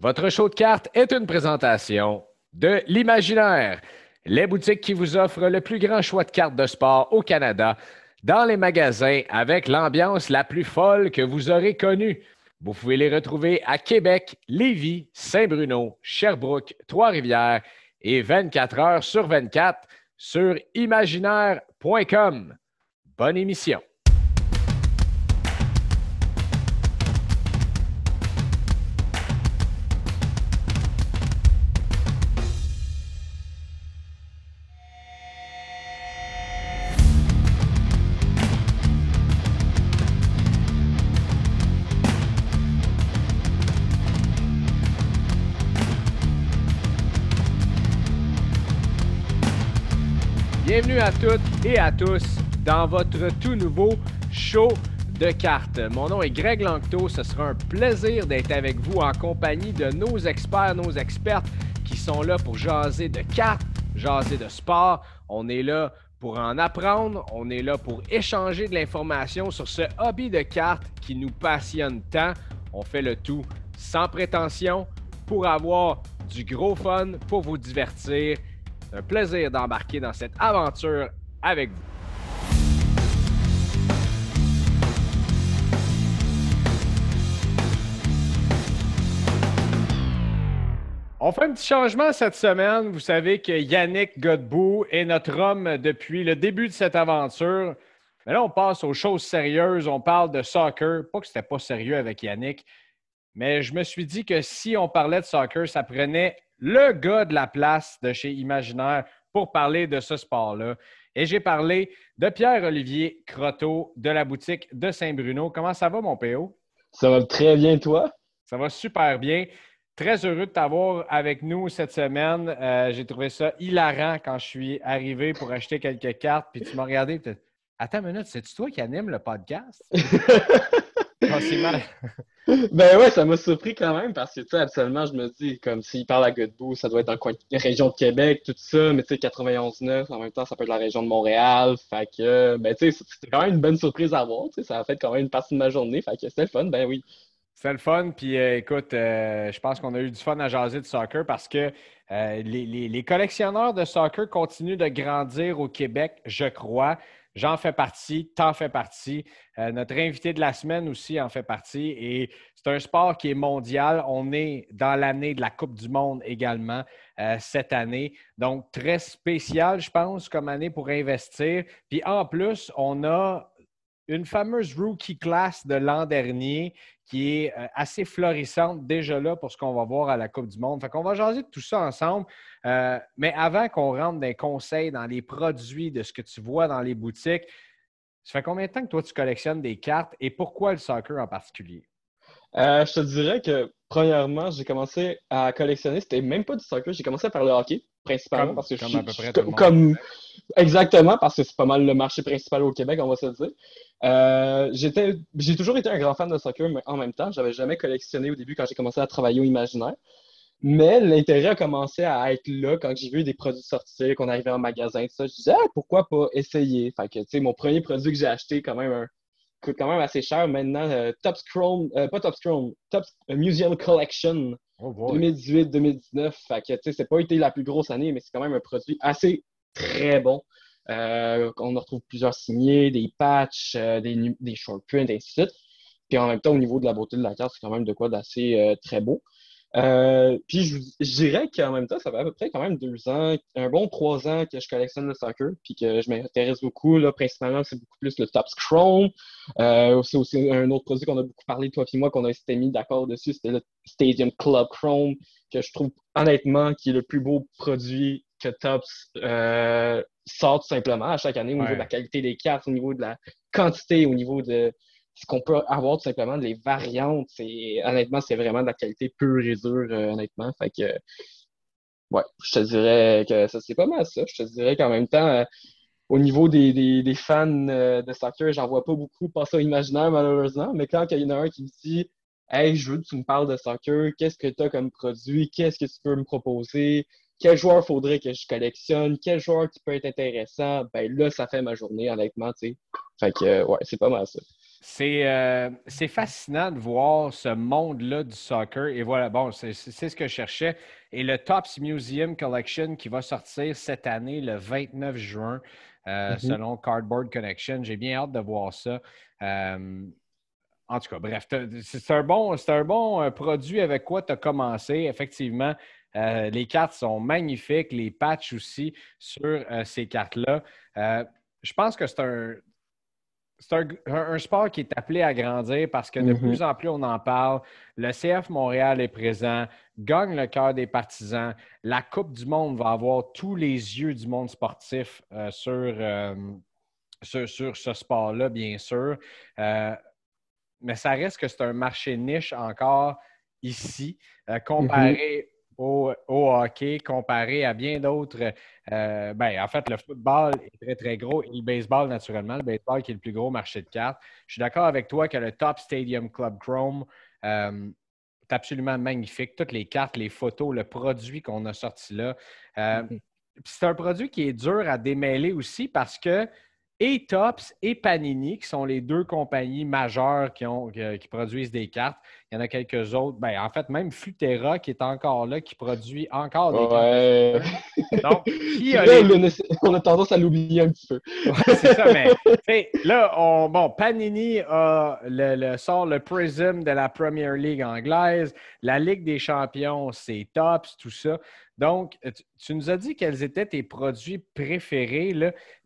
Votre show de cartes est une présentation de l'Imaginaire, les boutiques qui vous offrent le plus grand choix de cartes de sport au Canada, dans les magasins avec l'ambiance la plus folle que vous aurez connue. Vous pouvez les retrouver à Québec, Lévis, Saint-Bruno, Sherbrooke, Trois-Rivières et 24 heures sur 24 sur imaginaire.com. Bonne émission. À toutes et à tous dans votre tout nouveau show de cartes. Mon nom est Greg Lanctot. Ce sera un plaisir d'être avec vous en compagnie de nos experts, nos expertes qui sont là pour jaser de cartes, jaser de sport. On est là pour en apprendre. On est là pour échanger de l'information sur ce hobby de cartes qui nous passionne tant. On fait le tout sans prétention pour avoir du gros fun, pour vous divertir c'est un plaisir d'embarquer dans cette aventure avec vous. On fait un petit changement cette semaine. Vous savez que Yannick Godbout est notre homme depuis le début de cette aventure. Mais là, on passe aux choses sérieuses. On parle de soccer. Pas que c'était pas sérieux avec Yannick, mais je me suis dit que si on parlait de soccer, ça prenait le gars de la place de chez Imaginaire pour parler de ce sport-là. Et j'ai parlé de Pierre-Olivier Croteau de la boutique de Saint-Bruno. Comment ça va, mon PO? Ça va très bien, toi? Ça va super bien. Très heureux de t'avoir avec nous cette semaine. Euh, j'ai trouvé ça hilarant quand je suis arrivé pour acheter quelques cartes. Puis tu m'as regardé. Attends une minute, c'est-tu toi qui anime le podcast? ben ouais, ça m'a surpris quand même parce que, tu sais, absolument, je me dis, comme s'il parle à Godbout, ça doit être dans la région de Québec, tout ça, mais tu sais, 91-9, en même temps, ça peut être la région de Montréal. Fait que, ben, tu sais, c'était quand même une bonne surprise à voir, tu sais, ça a fait quand même une partie de ma journée. Fait que c'était le fun, ben oui. C'était le fun, puis euh, écoute, euh, je pense qu'on a eu du fun à jaser de soccer parce que euh, les, les collectionneurs de soccer continuent de grandir au Québec, je crois. J'en fais partie, t'en fais partie. Euh, notre invité de la semaine aussi en fait partie. Et c'est un sport qui est mondial. On est dans l'année de la Coupe du Monde également euh, cette année. Donc, très spécial, je pense, comme année pour investir. Puis en plus, on a une fameuse rookie class de l'an dernier qui est euh, assez florissante déjà là pour ce qu'on va voir à la Coupe du Monde. Fait qu'on va jaser de tout ça ensemble. Euh, mais avant qu'on rentre dans les conseils, dans les produits, de ce que tu vois dans les boutiques, ça fait combien de temps que toi tu collectionnes des cartes et pourquoi le soccer en particulier? Euh, je te dirais que premièrement, j'ai commencé à collectionner, c'était même pas du soccer, j'ai commencé par le hockey principalement parce que comme à peu près comme, exactement parce que c'est pas mal le marché principal au Québec, on va se le dire. Euh, j'ai toujours été un grand fan de soccer, mais en même temps, j'avais jamais collectionné au début quand j'ai commencé à travailler au imaginaire. Mais l'intérêt a commencé à être là quand j'ai vu des produits sortir, qu'on arrivait en magasin, tout ça. Je disais, ah, pourquoi pas essayer? Fait que, tu sais, mon premier produit que j'ai acheté, quand même, coûte quand même assez cher. Maintenant, euh, Top Scrum, euh, pas Top Scrum, Top Museum Collection 2018-2019. Fait que, tu sais, c'est pas été la plus grosse année, mais c'est quand même un produit assez très bon. Euh, on retrouve plusieurs signés, des patchs, euh, des, des short prints, ainsi de suite. Puis en même temps, au niveau de la beauté de la carte, c'est quand même de quoi d'assez euh, très beau. Puis je, dirais qu'en même temps, ça fait à peu près quand même deux ans, un bon trois ans que je collectionne le soccer, puis que je m'intéresse beaucoup. Là, principalement, c'est beaucoup plus le Top Chrome. c'est aussi un autre produit qu'on a beaucoup parlé, toi et moi, qu'on a été mis d'accord dessus, c'était le Stadium Club Chrome, que je trouve honnêtement qui est le plus beau produit que Tops euh, sort tout simplement à chaque année au niveau de la qualité des cartes, au niveau de la quantité, au niveau de ce qu'on peut avoir tout simplement, les variantes. Honnêtement, c'est vraiment de la qualité pure et dure, euh, honnêtement. Fait que, ouais, je te dirais que ça, c'est pas mal ça. Je te dirais qu'en même temps, euh, au niveau des, des, fans de soccer, j'en vois pas beaucoup passer au imaginaire, malheureusement. Mais quand il y en a un qui me dit Hey, je veux que tu me parles de soccer, qu'est-ce que tu as comme produit, qu'est-ce que tu peux me proposer, quel joueur faudrait que je collectionne, quel joueur qui peut être intéressant, ben là, ça fait ma journée, honnêtement, tu sais. Fait que, ouais, c'est pas mal ça. C'est c'est fascinant de voir ce monde-là du soccer. Et voilà, bon, c'est ce que je cherchais. Et le Tops Museum Collection qui va sortir cette année, le 29 juin, mm-hmm. selon Cardboard Connection. J'ai bien hâte de voir ça. En tout cas, bref, c'est un bon, un bon euh, produit avec quoi tu as commencé. Effectivement, euh, les cartes sont magnifiques, les patchs aussi sur euh, ces cartes-là. je pense que c'est un, un, sport qui est appelé à grandir parce que de mm-hmm. plus en plus on en parle. Le CF Montréal est présent, gagne le cœur des partisans. La Coupe du Monde va avoir tous les yeux du monde sportif sur, sur, ce sport-là, bien sûr mais ça reste que c'est un marché niche encore ici, euh, comparé au, hockey, comparé à bien d'autres. Euh, ben, en fait, le football est très, très gros et le baseball, naturellement. Le baseball qui est le plus gros marché de cartes. Je suis d'accord avec toi que le Top Stadium Club Chrome euh, est absolument magnifique. Toutes les cartes, les photos, le produit qu'on a sorti là. Mhm. C'est un produit qui est dur à démêler aussi parce que et Tops et Panini, qui sont les deux compagnies majeures qui, ont, qui produisent des cartes. Il y en a quelques autres. Ben, en fait, même Futera, qui est encore là, qui produit encore des cartes. Donc, qui a on a tendance à l'oublier un petit peu. c'est ça, mais là, on, bon, Panini a le, sort le Prism de la Premier League anglaise. La Ligue des champions, c'est Tops, tout ça. Donc, tu, nous as dit quels étaient tes produits préférés,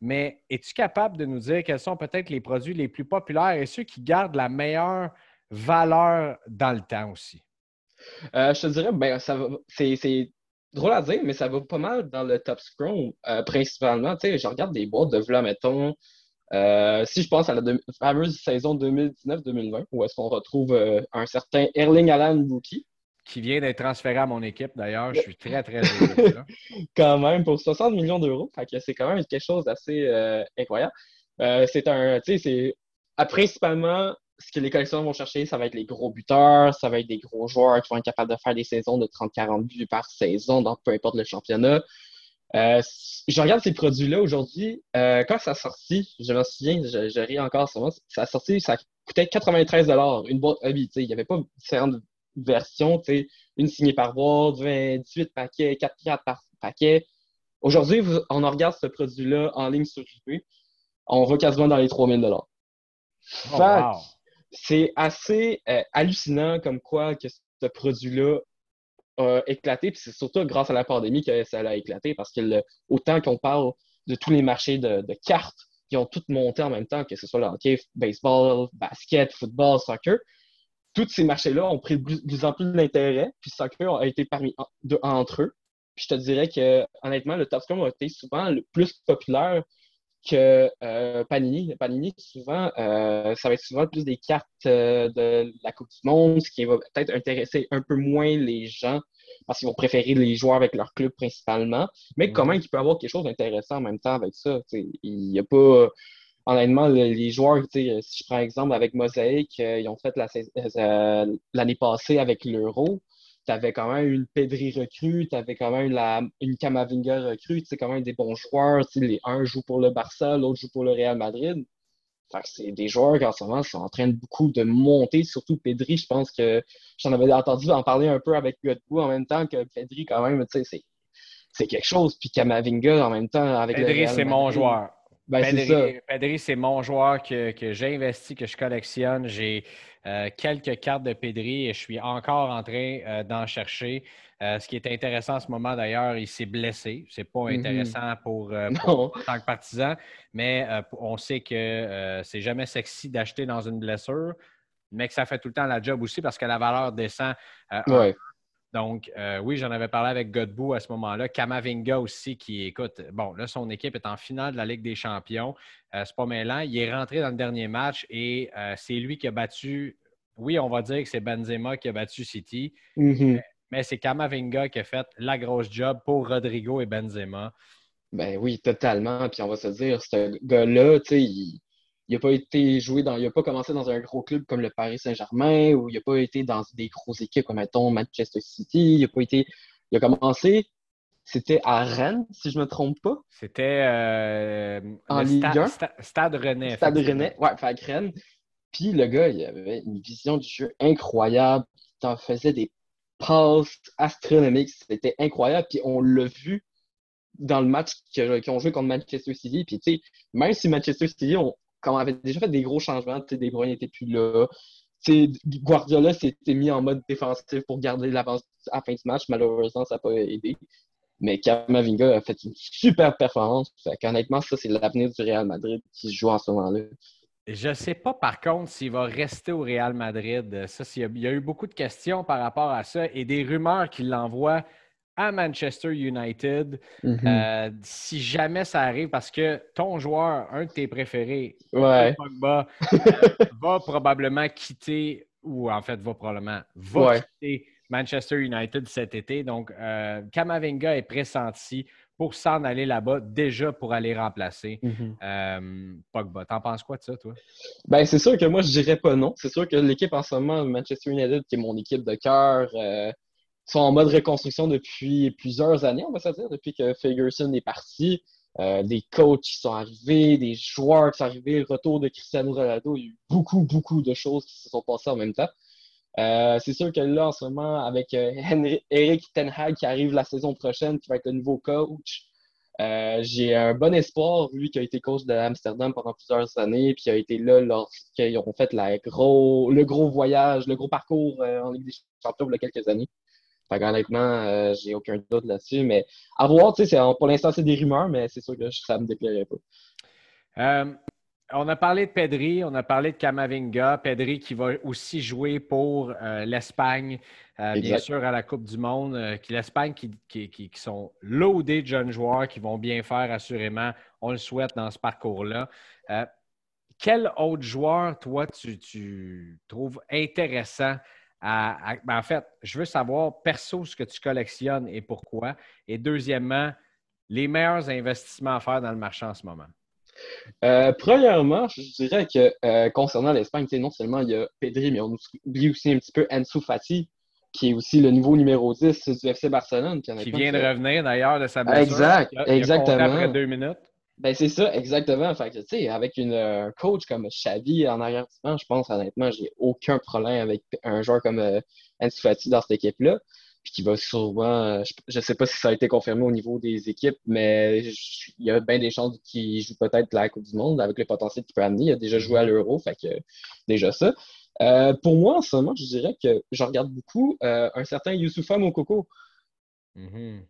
mais es-tu capable de nous dire quels sont peut-être les produits les plus populaires et ceux qui gardent la meilleure valeur dans le temps aussi? Euh, je te dirais, ben, c'est drôle à dire, mais ça va pas mal dans le top scroll, euh, principalement. Tu sais, je regarde des boîtes de vla, mettons. Euh, si je pense à la fameuse saison 2019-2020, où est-ce qu'on retrouve un certain Erling Allen Rookie, qui vient d'être transféré à mon équipe d'ailleurs. Je suis très, très heureux. quand même, pour 60 millions d'euros. C'est quand même quelque chose d'assez euh, incroyable. Euh, c'est un, tu sais, c'est principalement ce que les collectionneurs vont chercher, ça va être les gros buteurs, ça va être des gros joueurs qui vont être capables de faire des saisons de 30-40 buts par saison dans peu importe le championnat. Euh, je regarde ces produits-là aujourd'hui. quand ça a sorti, je me souviens, je, ris encore ça a sorti, ça coûtait 93 une boîte hobby. Il n'y avait pas différentes version, une signée par boîte, 28 paquets, 4 cartes par paquet. Aujourd'hui, on regarde ce produit-là en ligne sur eBay, on va quasiment dans les 3000 dollars. Oh, c'est assez euh, hallucinant comme quoi que ce produit-là a éclaté, puis c'est surtout grâce à la pandémie que ça a éclaté, parce que autant qu'on parle de tous les marchés de, de, cartes qui ont toutes monté en même temps, que ce soit le hockey, baseball, basket, football, soccer, tous ces marchés-là ont pris de plus en plus d'intérêt, puis soccer a été parmi de, entre eux. Puis je te dirais que, honnêtement, le Top Scrum a été souvent le plus populaire que euh, Panini. Panini, souvent, euh, ça va être souvent plus des cartes euh, de la Coupe du Monde, ce qui va peut-être intéresser un peu moins les gens parce qu'ils vont préférer les joueurs avec leur club principalement. Mais mm-hmm. comment il peut avoir quelque chose d'intéressant en même temps avec ça? Il n'y a pas honnêtement, les joueurs, si je prends exemple avec Mosaic, euh, ils ont fait euh, l'année passée avec l'Euro. Tu avais quand même une Pedri recrue, tu avais quand même la, une Camavinga recrue, tu quand même des bons joueurs. Les un joue pour le Barça, l'autre joue pour le Real Madrid. c'est des joueurs qui en ce moment sont en train de beaucoup de monter, surtout Pedri. Je pense que j'en avais entendu en parler un peu avec Godbout en même temps que Pedri, quand même, c'est quelque chose. Puis Camavinga en même temps avec Pedri, c'est mon joueur. Ben, Pedri, c'est mon joueur que, j'ai investi, que je collectionne. J'ai euh, quelques cartes de Pedri et je suis encore en train euh, d'en chercher. Euh, ce qui est intéressant en ce moment, d'ailleurs, il s'est blessé. C'est pas mm-hmm. intéressant pour, en tant que partisan, mais on sait que c'est jamais sexy d'acheter dans une blessure, mais que ça fait tout le temps la job aussi parce que la valeur descend. Ouais. Donc, euh, oui, j'en avais parlé avec Godbout à ce moment-là. Kamavinga aussi, qui écoute, bon, là, son équipe est en finale de la Ligue des Champions. Euh, c'est pas mêlant. Il est rentré dans le dernier match et euh, c'est lui qui a battu. Oui, on va dire que c'est Benzema qui a battu City, mm-hmm. mais, c'est Kamavinga qui a fait la grosse job pour Rodrigo et Benzema. Ben oui, totalement. Puis on va se dire, ce gars-là, tu sais, il il n'a pas été joué dans, il a pas commencé dans un gros club comme le Paris Saint-Germain ou il n'a pas été dans des grosses équipes comme mettons Manchester City. Il a pas été, il a commencé, c'était à Rennes si je me trompe pas. C'était euh, en Ligue Stade Rennais. Stade Rennais, ouais, fait Rennes. Puis le gars, il avait une vision du jeu incroyable. Il en faisait des passes astronomiques. C'était incroyable. Puis on l'a vu dans le match qu'ils ont joué contre Manchester City. Puis tu sais, même si Manchester City on, avait déjà fait des gros changements, des Bruyne n'étaient plus là. Guardiola s'était mis en mode défensif pour garder l'avance à la fin du match. Malheureusement, ça n'a pas aidé. Mais Kamavinga a fait une super performance. honnêtement, ça, c'est l'avenir du Real Madrid qui se joue en ce moment-là. Je ne sais pas, par contre, s'il va rester au Real Madrid. Ça, il y a eu beaucoup de questions par rapport à ça et des rumeurs qu'il l'envoie à Manchester United. Mm-hmm. Euh, si jamais ça arrive, parce que ton joueur, un de tes préférés, Pogba, euh, va probablement quitter, ou en fait, va probablement, va quitter Manchester United cet été. Donc, euh, Kamavinga est pressenti pour s'en aller là-bas, déjà pour aller remplacer euh, Pogba. T'en penses quoi de ça, toi? Ben, c'est sûr que moi, je dirais pas non. C'est sûr que l'équipe en ce moment, Manchester United, qui est mon équipe de cœur, euh, sont en mode reconstruction depuis plusieurs années, on va se dire, depuis que Ferguson est parti. des coachs qui sont arrivés, des joueurs qui sont arrivés, le retour de Cristiano Ronaldo, il y a eu beaucoup, beaucoup de choses qui se sont passées en même temps. Euh, c'est sûr que là, en ce moment, avec euh, Eric Ten Hag qui arrive la saison prochaine, qui va être le nouveau coach, euh, j'ai un bon espoir, lui qui a été coach de Amsterdam pendant plusieurs années, puis a été là lorsqu'ils ont fait gros, le gros voyage, le gros parcours en Ligue des Champions il y a quelques années. Fait honnêtement, j'ai aucun doute là-dessus. Mais à voir, tu sais, pour l'instant, c'est des rumeurs, mais c'est sûr que ça ne me déplairait pas on a parlé de Pedri, on a parlé de Camavinga. Pedri qui va aussi jouer pour euh, l'Espagne, euh, bien sûr, à la Coupe du Monde. Euh, L'Espagne qui, qui, sont loadés de jeunes joueurs qui vont bien faire, assurément. On le souhaite dans ce parcours-là. quel autre joueur, toi, tu, trouves intéressant à, ben, en fait, je veux savoir perso ce que tu collectionnes et pourquoi. Et deuxièmement, les meilleurs investissements à faire dans le marché en ce moment. Euh, premièrement, je dirais que euh, concernant l'Espagne, non seulement il y a Pedri, mais on oublie aussi un petit peu Ansu Fati, qui est aussi le nouveau numéro 10 du FC Barcelone. Qui, vient de revenir d'ailleurs de sa blessure. Exact, exactement. après deux minutes. Ben, c'est ça, exactement. Fait que, avec une, un coach comme Xavi en arrière je pense honnêtement, j'ai aucun problème avec un joueur comme euh, dans cette équipe-là puis qui va sûrement, euh, je ne sais pas si ça a été confirmé au niveau des équipes, mais il y a bien des chances qu'il joue peut-être la Coupe du Monde avec le potentiel qu'il peut amener. Il a déjà joué à l'Euro, fait que déjà ça. Euh, pour moi, en ce moment, je dirais que je regarde beaucoup euh, un certain Youssoufa Mokoko. Mm-hmm.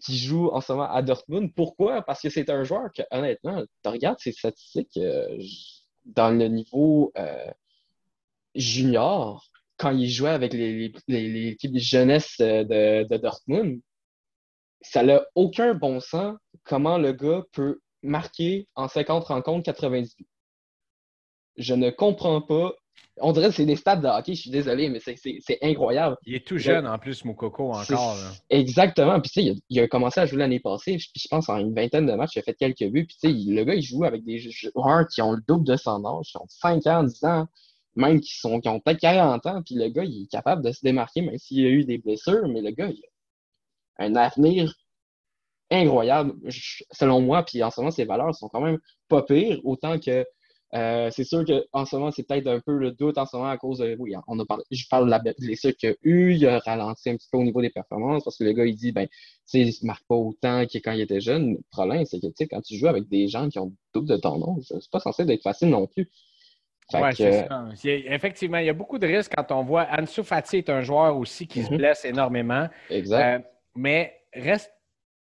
Qui joue en ce moment à Dortmund. Pourquoi? Parce que c'est un joueur que, honnêtement, tu regardes ses statistiques dans le niveau junior, quand il jouait avec l'équipe de jeunesse de, de, Dortmund, ça n'a aucun bon sens comment le gars peut marquer en 50 rencontres 90 buts. Je ne comprends pas. On dirait que c'est des stats de hockey, je suis désolé, mais c'est incroyable. Il est tout jeune en plus, Moukoko, encore. Exactement. Puis tu sais, il, a commencé à jouer l'année passée, puis je pense en une vingtaine de matchs, il a fait quelques buts. Puis tu sais, le gars, il joue avec des joueurs qui ont le double de son âge, qui ont 5 ans, 10 ans même qui, sont, qui ont peut-être 40 ans, puis le gars, il est capable de se démarquer, même s'il a eu des blessures, mais le gars, il a un avenir incroyable, selon moi, puis en ce moment, ses valeurs sont quand même pas pires, autant que euh, c'est sûr qu'en ce moment, c'est peut-être un peu le doute en ce moment à cause de. Oui, on a parlé, je parle de la blessure qu'il a eu, il a ralenti un petit peu au niveau des performances parce que le gars, il dit, ben, tu sais, il se marque pas autant que quand il était jeune. Le problème, c'est que, tu sais, quand tu joues avec des gens qui ont double de ton nom, c'est pas censé être facile non plus. Oui, c'est ça. Effectivement, il y a beaucoup de risques quand on voit. Ansu Fati est un joueur aussi qui se mhm. blesse énormément. Exact. Euh, mais reste,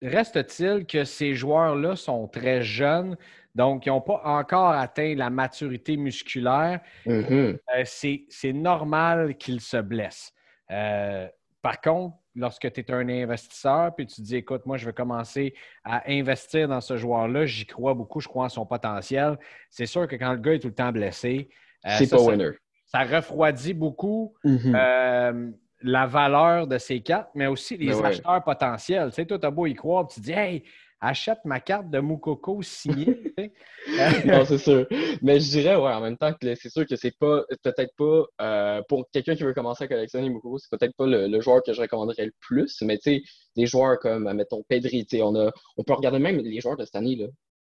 reste-t-il que ces joueurs-là sont très jeunes, donc ils n'ont pas encore atteint la maturité musculaire. Mhm. Euh, c'est normal qu'ils se blessent. Euh, par contre, lorsque tu es un investisseur, puis tu te dis, écoute, moi, je vais commencer à investir dans ce joueur-là, j'y crois beaucoup, je crois en son potentiel. C'est sûr que quand le gars est tout le temps blessé, euh, c'est pas winner. Ça, refroidit beaucoup mm-hmm. euh, la valeur de ces cartes, mais aussi les ben acheteurs potentiels. Tu sais, toi, tu as beau y croire, tu te dis, hey, achète ma carte de Moukoko signée. non, c'est sûr. Mais je dirais, ouais, en même temps que c'est sûr que c'est pas peut-être pas euh, pour quelqu'un qui veut commencer à collectionner Moukoko, c'est peut-être pas le, joueur que je recommanderais le plus. Mais tu sais, des joueurs comme, mettons, Pedri, on, a, on peut regarder même les joueurs de cette année. Là.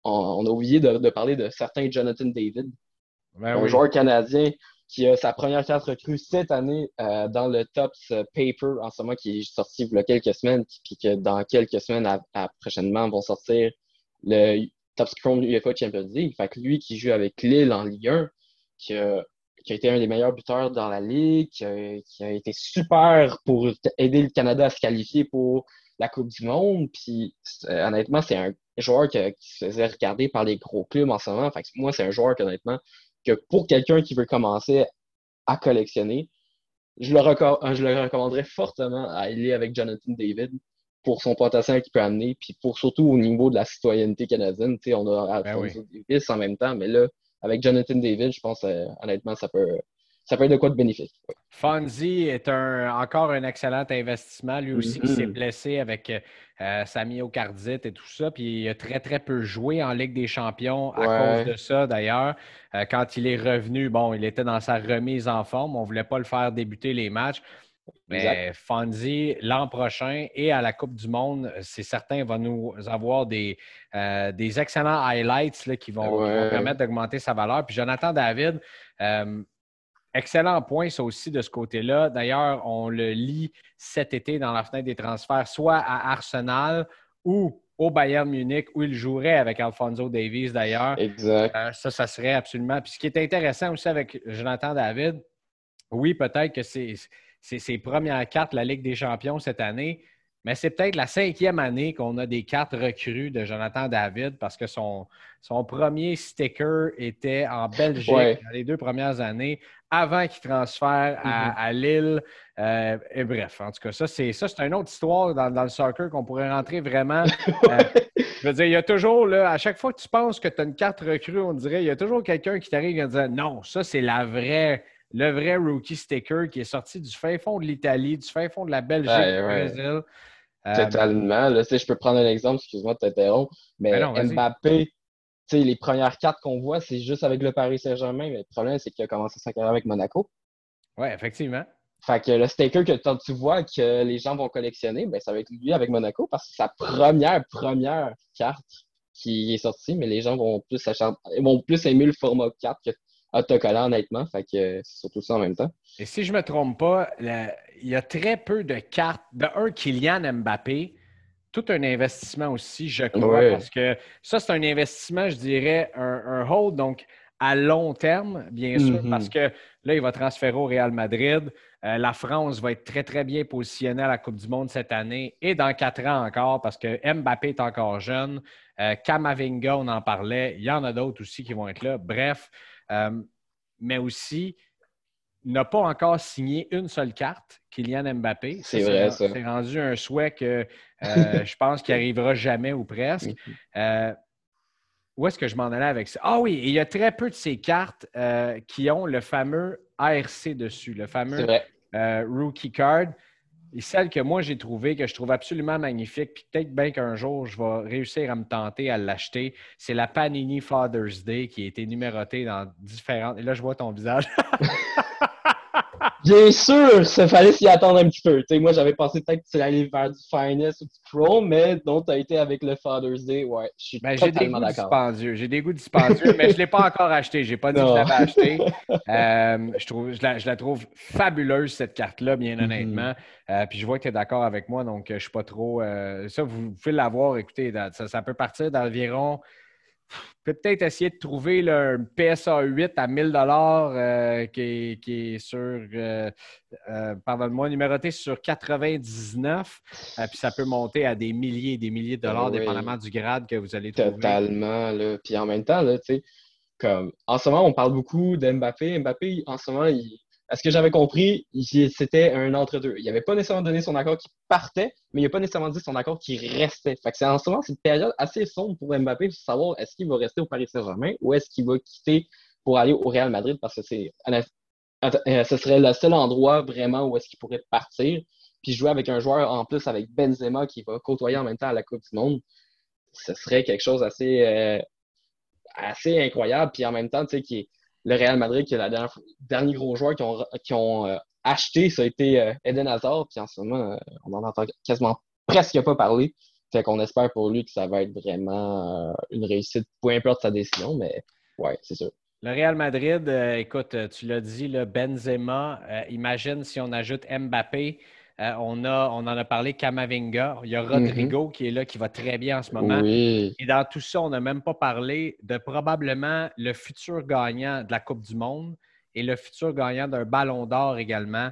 On, a oublié de, parler de certains Jonathan David. Ben un joueur canadien qui a sa première carte recrue cette année euh, dans le Tops Paper en ce moment qui est sorti il y a quelques semaines, puis que dans quelques semaines à, prochainement vont sortir le Tops Chrome UFA Champions League. Fait que lui qui joue avec Lille en Ligue 1, qui a, été un des meilleurs buteurs dans la Ligue, qui a, été super pour aider le Canada à se qualifier pour la Coupe du Monde. Puis euh, honnêtement, c'est un joueur qui, se faisait regarder par les gros clubs en ce moment. Fait que moi, c'est un joueur que honnêtement, que pour quelqu'un qui veut commencer à collectionner, je le, je le recommanderais fortement à aller avec Jonathan David pour son potentiel qu'il peut amener, puis pour surtout au niveau de la citoyenneté canadienne. On a ben Davis en même temps, mais là, avec Jonathan David, je pense euh, honnêtement, ça peut, ça peut être de quoi de bénéfique. Fonzie est un, encore un excellent investissement. Lui aussi qui s'est mm-hmm. blessé avec euh, sa myocardite et tout ça. Puis il a très, très peu joué en Ligue des champions à cause de ça, d'ailleurs. Euh, quand il est revenu, bon, il était dans sa remise en forme. On ne voulait pas le faire débuter les matchs. Mais Fonzie, l'an prochain et à la Coupe du Monde, c'est certain, va nous avoir des, euh, des excellents highlights qui, vont, permettre d'augmenter sa valeur. Puis Jonathan David, Excellent point, ça aussi, de ce côté-là. D'ailleurs, on le lit cet été dans la fenêtre des transferts, soit à Arsenal ou au Bayern Munich, où il jouerait avec Alfonso Davies, d'ailleurs. Exact. Euh, ça, ça serait absolument. Puis ce qui est intéressant aussi avec Jonathan David, oui, peut-être que c'est ses premières cartes, la Ligue des champions cette année, mais c'est peut-être la cinquième année qu'on a des cartes recrues de Jonathan David parce que son, son premier sticker était en Belgique dans les deux premières années avant qu'il transfère à, mm-hmm. Lille. Euh, et bref, en tout cas, ça, c'est ça, c'est une autre histoire dans, le soccer qu'on pourrait rentrer vraiment. Euh, je veux dire, il y a toujours, là, à chaque fois que tu penses que tu as une carte recrue, on dirait, il y a toujours quelqu'un qui t'arrive et dit Non, ça, c'est la vraie le vrai rookie sticker qui est sorti du fin fond de l'Italie, du fin fond de la Belgique, du Brésil. Euh, Totalement. Là, je peux prendre un exemple, excuse-moi de t'interrompre, mais ben Mbappé, les premières cartes qu'on voit, c'est juste avec le Paris Saint-Germain, mais le problème, c'est qu'il a commencé sa carrière avec Monaco. Oui, effectivement. Fait que le sticker que tu vois que les gens vont collectionner, ben, ça va être lui avec Monaco parce que c'est sa première, première carte qui est sortie, mais les gens vont plus, vont plus aimer le format carte que autocollant, honnêtement. Fait que c'est surtout ça en même temps. Et si je ne me trompe pas, il y a très peu de cartes. De un, Kylian Mbappé, tout un investissement aussi, je crois, parce que ça, c'est un investissement, je dirais, un, hold, donc à long terme, bien sûr, mm-hmm. parce que là, il va transférer au Real Madrid. Euh, la France va être très, très bien positionnée à la Coupe du Monde cette année et dans quatre ans encore, parce que Mbappé est encore jeune. Euh, Kamavinga, on en parlait. Il y en a d'autres aussi qui vont être là. Bref, euh, mais aussi n'a pas encore signé une seule carte, Kylian Mbappé. C'est vrai, ça. C'est rendu un souhait que euh, je pense qu'il n'arrivera jamais ou presque. Euh, où est-ce que je m'en allais avec ça? Ah oui, il y a très peu de ces cartes qui ont le fameux ARC dessus, le fameux Rookie Card. Et celle que moi j'ai trouvée, que je trouve absolument magnifique, puis peut-être bien qu'un jour je vais réussir à me tenter à l'acheter, c'est la Panini Father's Day qui a été numérotée dans différentes. Et là, je vois ton visage. Bien sûr, ça fallait s'y attendre un petit peu. moi, j'avais pensé peut-être que tu allais vers du Finest ou du Chrome, mais donc tu as été avec le Father's Day. Ouais, je suis ben, totalement d'accord. J'ai des goûts dispendieux, mais je ne l'ai pas encore acheté. Je n'ai pas dit que je l'avais acheté. Euh, je, trouve, je, la, trouve fabuleuse, cette carte-là, bien mm-hmm. honnêtement. Euh, puis je vois que tu es d'accord avec moi, donc je ne suis pas trop. Euh, ça, vous pouvez l'avoir. Écoutez, ça, ça peut partir d'environ peut-être essayer de trouver le PSA 8 à 1000 dollars euh, qui, est sur, euh, euh, pardonne-moi, numéroté sur 99. puis ça peut monter à des milliers et des milliers de dollars, dépendamment du grade que vous allez trouver. Totalement. Là. Puis en même temps, là, comme, en ce moment, on parle beaucoup d'Mbappé. Mbappé, en ce moment, il, à ce que j'avais compris, c'était un entre-deux. Il n'avait pas nécessairement donné son accord qui partait, mais il n'a pas nécessairement dit son accord qui restait. Fait que c'est en ce moment, c'est une période assez sombre pour Mbappé pour savoir est-ce qu'il va rester au Paris Saint-Germain ou est-ce qu'il va quitter pour aller au Real Madrid parce que c'est euh, ce serait le seul endroit vraiment où est-ce qu'il pourrait partir. Puis jouer avec un joueur en plus avec Benzema qui va côtoyer en même temps à la Coupe du Monde, ce serait quelque chose assez, euh, incroyable. Puis en même temps, tu sais, qui est le Real Madrid, qui est le dernier gros joueur qui ont, qui ont euh, acheté, ça a été euh, Eden Hazard. Puis en ce moment, euh, on en entend quasiment presque pas parler. Fait qu'on espère pour lui que ça va être vraiment une réussite, peu importe sa décision, mais ouais, c'est sûr. Le Real Madrid, écoute, tu l'as dit, le Benzema, imagine si on ajoute Mbappé, on, a, on en a parlé Kamavinga, il y a Rodrigo Mhm. qui est là, qui va très bien en ce moment. Oui. Et dans tout ça, on n'a même pas parlé de probablement le futur gagnant de la Coupe du Monde et le futur gagnant d'un ballon d'or également.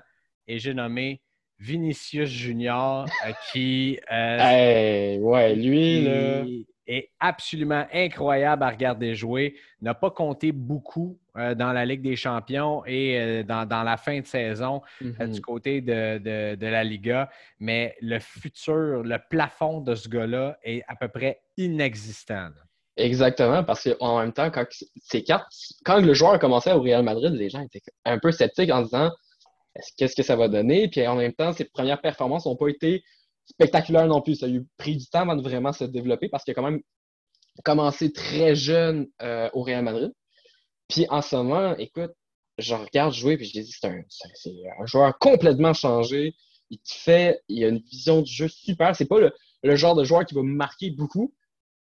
Et j'ai nommé Vinicius Junior, euh, qui, euh, Hey, ouais, lui, là. Est absolument incroyable à regarder jouer. N'a pas compté beaucoup euh, dans la Ligue des champions et euh, dans, dans la fin de saison euh, Mhm. du côté de, de- de la Liga. Mais le futur, le plafond de ce gars-là est à peu près inexistant. là. Exactement, parce qu'en même temps, quand, ces cartes, quand le joueur a commencé au Real Madrid, les gens étaient un peu sceptiques en disant Est-ce- qu'est-ce que ça va donner? Puis en même temps, ses premières performances n'ont pas été spectaculaires non plus. Ça a eu pris du temps avant de vraiment se développer parce qu'il a quand même commencé très jeune euh, au Real Madrid. Puis en ce moment, écoute, je regarde jouer puis je dis c'est un, un joueur complètement changé. Il te fait, il a une vision du jeu super. C'est pas le, genre de joueur qui va marquer beaucoup,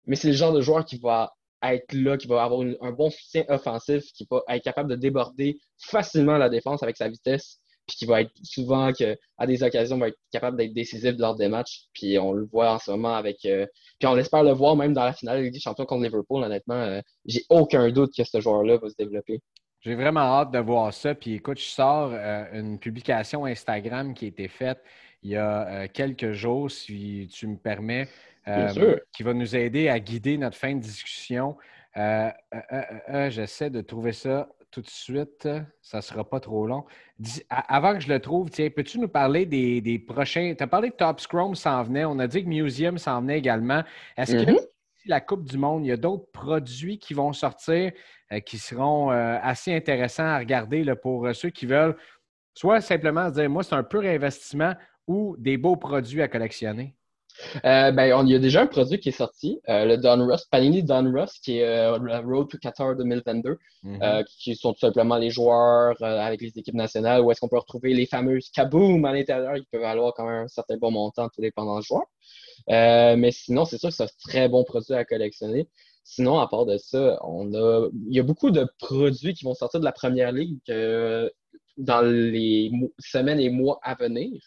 mais c'est le genre de joueur qui va être là, qui va avoir un bon soutien offensif, qui va être capable de déborder facilement la défense avec sa vitesse, puis qui va être souvent, que, à des occasions, va être capable d'être décisif lors des matchs. Puis on le voit en ce moment avec. euh, puis on espère le voir même dans la finale des Champions contre Liverpool. Honnêtement, euh, j'ai aucun doute que ce joueur-là va se développer. J'ai vraiment hâte de voir ça. Puis écoute, je sors euh, une publication Instagram qui a été faite il y a quelques jours, si tu me permets, Bien sûr. qui va nous aider à guider notre fin de discussion. Euh, euh, euh, euh, J'essaie de trouver ça tout de suite. Ça ne sera pas trop long. Dis- avant que je le trouve, tiens, peux-tu nous parler des, des prochains. Tu as parlé que Top Scrum s'en venait. On a dit que Museum s'en venait également. Est-ce que Mhm. d'ici la Coupe du Monde, il y a d'autres produits qui vont sortir euh, qui seront euh, assez intéressants à regarder là, pour euh, ceux qui veulent soit simplement se dire moi, c'est un pur investissement ou des beaux produits à collectionner? Euh, ben, on- il y a déjà un produit qui est sorti, euh, le Don Rust, Panini Don Rust, qui est euh, le Road to Qatar 2022, Mhm. euh, qui sont tout simplement les joueurs euh, avec les équipes nationales, où est-ce qu'on peut retrouver les fameuses kaboom à l'intérieur, qui peuvent valoir quand même un certain bon montant, tout dépendant du joueur. Mais sinon, c'est sûr que c'est un très bon produit à collectionner. Sinon, à part de ça, on a, il y a beaucoup de produits qui vont sortir de la première ligue dans les semaines et mois à venir.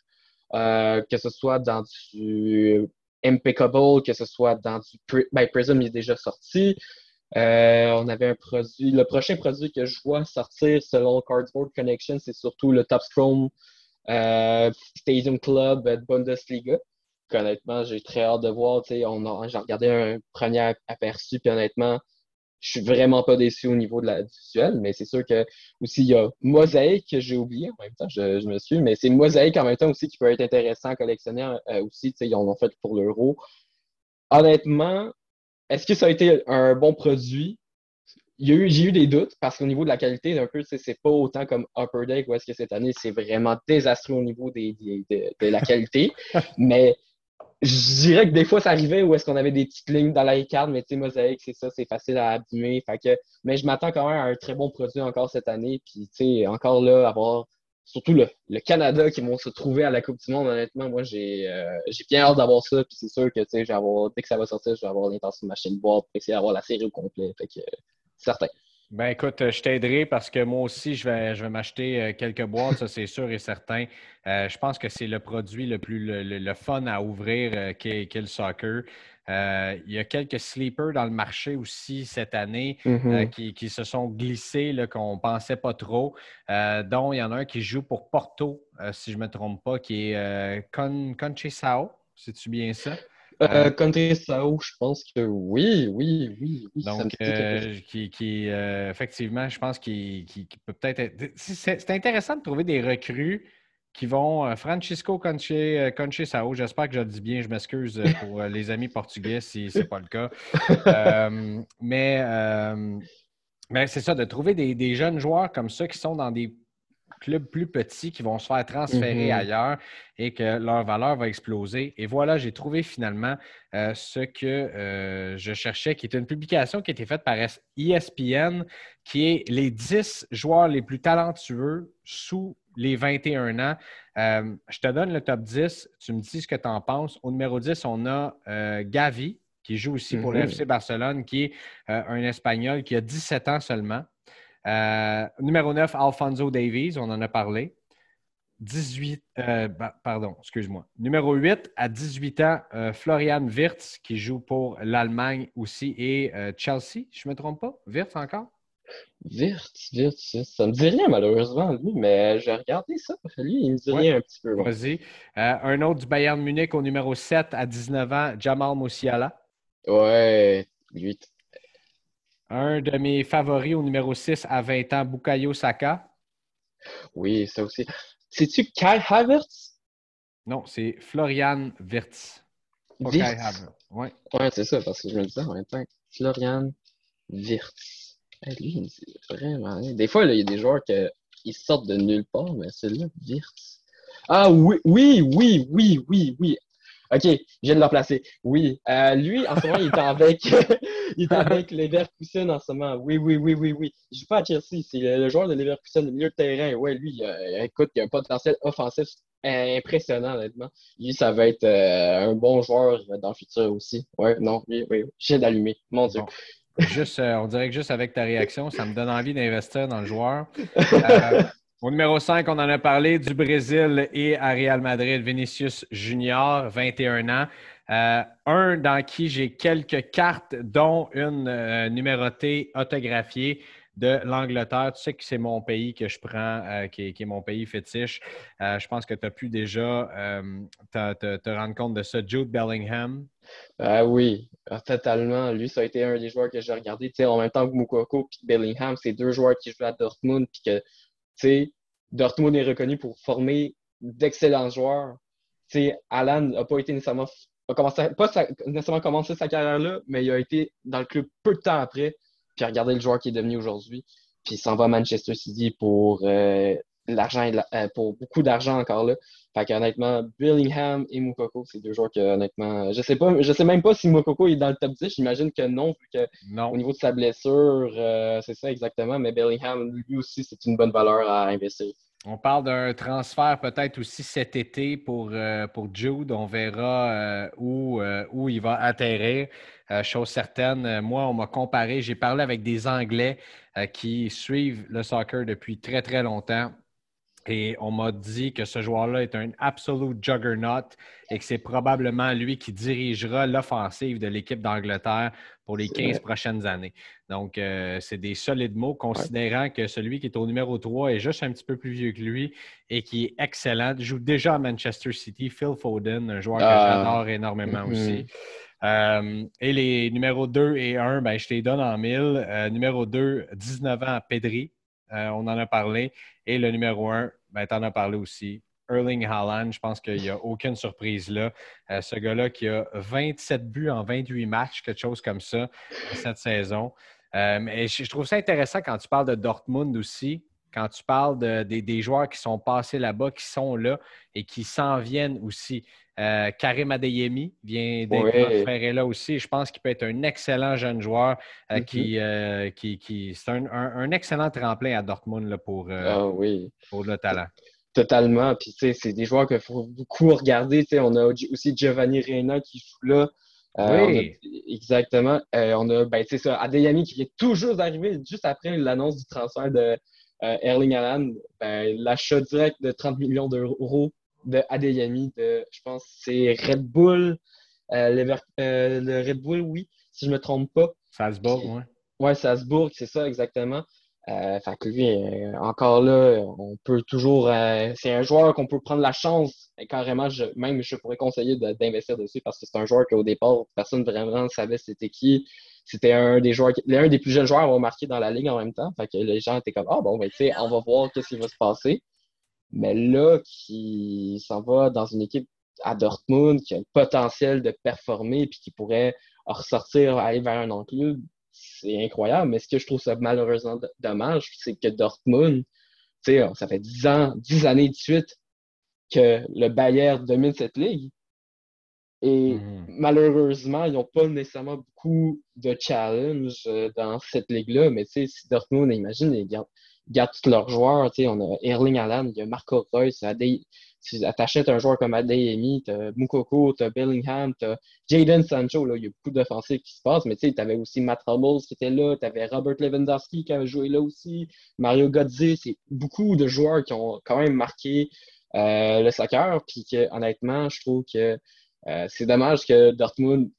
Euh, que ce soit dans du Impeccable, que ce soit dans du ben, Prism, il est déjà sorti. Euh, on avait un produit, le prochain produit que je vois sortir selon Cardboard Connection, c'est surtout le Top Chrome euh, Stadium Club de Bundesliga. Honnêtement, j'ai très hâte de voir. j'ai regardé un premier aperçu, puis honnêtement, je suis vraiment pas déçu au niveau de la du visuel, mais c'est sûr que aussi il y a Mosaïque que j'ai oublié en même temps, je, je me suis, mais c'est Mosaïque en même temps aussi qui peut être intéressant à collectionner euh, aussi. tu sais, Ils en ont fait pour l'euro. Honnêtement, est-ce que ça a été un bon produit? Eu, j'ai eu des doutes parce qu'au niveau de la qualité, un peu, c'est pas autant comme Upper Deck où est-ce que cette année, c'est vraiment désastreux au niveau des, des- de, de la qualité. mais je dirais que des fois, ça arrivait où est-ce qu'on avait des petites lignes dans la carte, mais tu sais, mosaïque, c'est ça, c'est facile à abîmer. Fait que, mais je m'attends quand même à un très bon produit encore cette année. Puis, tu sais, encore là, avoir surtout le, le Canada qui vont se trouver à la Coupe du Monde, honnêtement, moi, j'ai euh, bien hâte d'avoir ça. Puis c'est sûr que, tu sais, dès que ça va sortir, je vais avoir l'intention de m'acheter une boîte pour essayer d'avoir la série au complet. Fait que, certain. Ben écoute, euh, je t'aiderai parce que moi aussi, je vais, je vais m'acheter euh, quelques boîtes, ça c'est sûr et certain. Euh, je pense que c'est le produit le plus le, le- le fun à ouvrir euh, qu'est le soccer. Euh, il y a quelques sleepers dans le marché aussi cette année euh, qui, qui se sont glissés, qu'on ne pensait pas trop, euh, dont il y en a un qui joue pour Porto, si je ne me trompe pas, qui est Con, Conceição. C'est-tu bien ça? Euh, Country Sao, je pense que oui, oui, oui, Donc, euh, qui, qui, euh, effectivement, je pense qu'il qu'il- qu'il peut peut-être être. C'est c'est intéressant de trouver des recrues qui vont. euh, Francisco Conche, euh, Conceição, j'espère que je le dis bien, je m'excuse euh, pour euh, les amis portugais si ce n'est pas le cas. Euh, mais euh, mais c'est ça, de trouver des, des jeunes joueurs comme ça qui sont dans des clubs plus petits qui vont se faire transférer Mhm. ailleurs et que leur valeur va exploser. Et voilà, j'ai trouvé finalement euh, ce que euh, je cherchais, qui est une publication qui a été faite par ESPN, qui est les 10 joueurs les plus talentueux sous les 21 ans. Euh, je te donne le top 10, tu me dis ce que tu en penses. Au numéro 10, on a Gavi, qui joue aussi pour le Mhm. FC Barcelone, qui est un Espagnol qui a 17 ans seulement. Numéro 9, Alfonso Davies, on en a parlé. 18, pardon, excuse-moi. Numéro 8, à 18 ans, Florian Wirtz, qui joue pour l'Allemagne aussi, et Chelsea, je ne me trompe pas? Wirtz encore? Wirtz, Wirtz, ça me dit rien malheureusement, lui, mais j'ai regardé ça. Lui, il me dit rien un petit peu. Vas-y. un autre du Bayern Munich au numéro 7 à 19 ans, Jamal Musiala. Ouais, 8. Un de mes favoris au numéro 6 à 20 ans, Bukayo Saka. Oui, ça aussi. C'est-tu Kai Havertz? Non, c'est Florian Wirtz. Kai Havertz. Ouais, ouais c'est ça, parce que je me disais en même temps, Florian Wirtz. lui, dit vraiment Des fois, il y a des joueurs qui sortent de nulle part, mais celui-là, Wirtz. Ah oui, oui, oui, oui, oui, oui. OK, je viens de le replacer. Oui. Euh, lui, en ce moment, il est avec, il est avec Leverkusen en ce moment. Oui, oui, oui, oui, oui. Je joue pas à Chelsea. C'est le joueur de Leverkusen, le milieu de terrain. Ouais, lui, écoute, il a un potentiel offensif impressionnant, honnêtement. Lui, ça va être euh, un bon joueur dans le futur aussi. Ouais, non, oui, oui. Je viens d'allumer. Mon Dieu. Juste, euh, on dirait que juste avec ta réaction, ça me donne envie d'investir dans le joueur. Au numéro 5, on en a parlé du Brésil et à Real Madrid, Vinicius Junior, 21 ans. Euh, un dans qui j'ai quelques cartes, dont une euh, numérotée autographiée de l'Angleterre. Tu sais que c'est mon pays que je prends, euh, qui, est, mon pays fétiche. je pense que tu as pu déjà te, rendre compte de ça. Jude Bellingham. Ah oui, ah, totalement. Lui, ça a été un des joueurs que j'ai regardé. en même temps que Moukoko et Bellingham, c'est deux joueurs qui jouent à Dortmund puis que sais, Dortmund est reconnu pour former d'excellents joueurs. Tu Alan n'a pas été nécessairement a commencé, pas nécessairement commencé sa carrière là, mais il a été dans le club peu de temps après. Puis regardez le joueur qui est devenu aujourd'hui. Puis il s'en va à Manchester City pour euh, l'argent euh, pour beaucoup d'argent encore là. Fait qu'honnêtement, Billingham et Mukoko, c'est deux joueurs que honnêtement, je sais pas, je sais même pas si Mukoko est dans le top 10. J'imagine que non, vu que non. au niveau de sa blessure, euh, c'est ça exactement. Mais Billingham, lui aussi, c'est une bonne valeur à investir. On parle d'un transfert peut-être aussi cet été pour, euh, pour Jude. On verra où, où il va atterrir. chose certaine, moi, on m'a comparé, j'ai parlé avec des Anglais qui suivent le soccer depuis très, très longtemps. Et on m'a dit que ce joueur-là est un absolute juggernaut et que c'est probablement lui qui dirigera l'offensive de l'équipe d'Angleterre pour les 15 prochaines années. Donc, euh, c'est des solides mots, considérant que celui qui est au numéro 3 est juste un petit peu plus vieux que lui et qui est excellent. Il joue déjà à Manchester City, Phil Foden, un joueur que ah. j'adore énormément aussi. Euh, et les numéros 2 et 1, ben, je te les donne en mille. Euh, numéro 2, 19 ans, Pedri. On en a parlé. Et le numéro un, ben, tu en as parlé aussi. Erling Haaland, je pense qu'il n'y a aucune surprise là. Euh, ce gars-là qui a 27 buts en 28 matchs, quelque chose comme ça, cette saison. Euh, je, trouve ça intéressant quand tu parles de Dortmund aussi, quand tu parles des joueurs qui sont passés là-bas, qui sont là et qui s'en viennent aussi. Euh, Karim Adeyemi vient d'être là aussi. Je pense qu'il peut être un excellent jeune joueur euh, mm-hmm. euh, qui, qui, c'est un, excellent tremplin à Dortmund là, pour, ah pour le talent. Totalement. Puis, c'est des joueurs qu'il faut beaucoup regarder. on a aussi Giovanni Reina qui joue là. oui. exactement. on a ben, ça, Adeyemi qui est toujours arrivé juste après l'annonce du transfert de Erling Haaland. Ben, l'achat direct de 30 millions d'euros de Adeyemi, de, je pense c'est Red Bull, euh, euh, le Red Bull, oui, si je ne me trompe pas. Salzbourg, oui. Oui, Salzbourg, c'est ça exactement. Euh, fait que lui, encore là, on peut toujours. c'est un joueur qu'on peut prendre la chance, et carrément, je, même je pourrais conseiller d'investir dessus parce que c'est un joueur qu'au départ, personne vraiment ne savait c'était qui. C'était un des joueurs, l'un des plus jeunes joueurs à avoir marqué dans la ligue en même temps. Fait que les gens étaient comme Ah bon, ben tu sais, on va voir qu'est-ce qui va se passer. Mais là, qui s'en va dans une équipe à Dortmund qui a le potentiel de performer puis qui pourrait ressortir, aller vers un autre club, c'est incroyable. Mais ce que je trouve ça malheureusement dommage, c'est que Dortmund, ça fait dix ans, dix années de suite que le Bayern domine cette ligue. Et mhm. malheureusement, ils n'ont pas nécessairement beaucoup de challenge euh, dans cette ligue-là. Mais tu sais, si Dortmund, imagine, ils gardent, tous leurs joueurs. On a Erling Haaland, il y a Marco Reus, tu achètes un joueur comme Adeyemi, tu as Mukoko, tu as Bellingham, tu as Jaden Sancho, là, il y a beaucoup d'offensives qui se passent, mais tu avais aussi Matt Hummels qui était là, tu avais Robert Lewandowski qui avait joué là aussi, Mario Götze, c'est beaucoup de joueurs qui ont quand même marqué euh, le soccer, puis que honnêtement, je trouve que euh, c'est dommage que Dortmund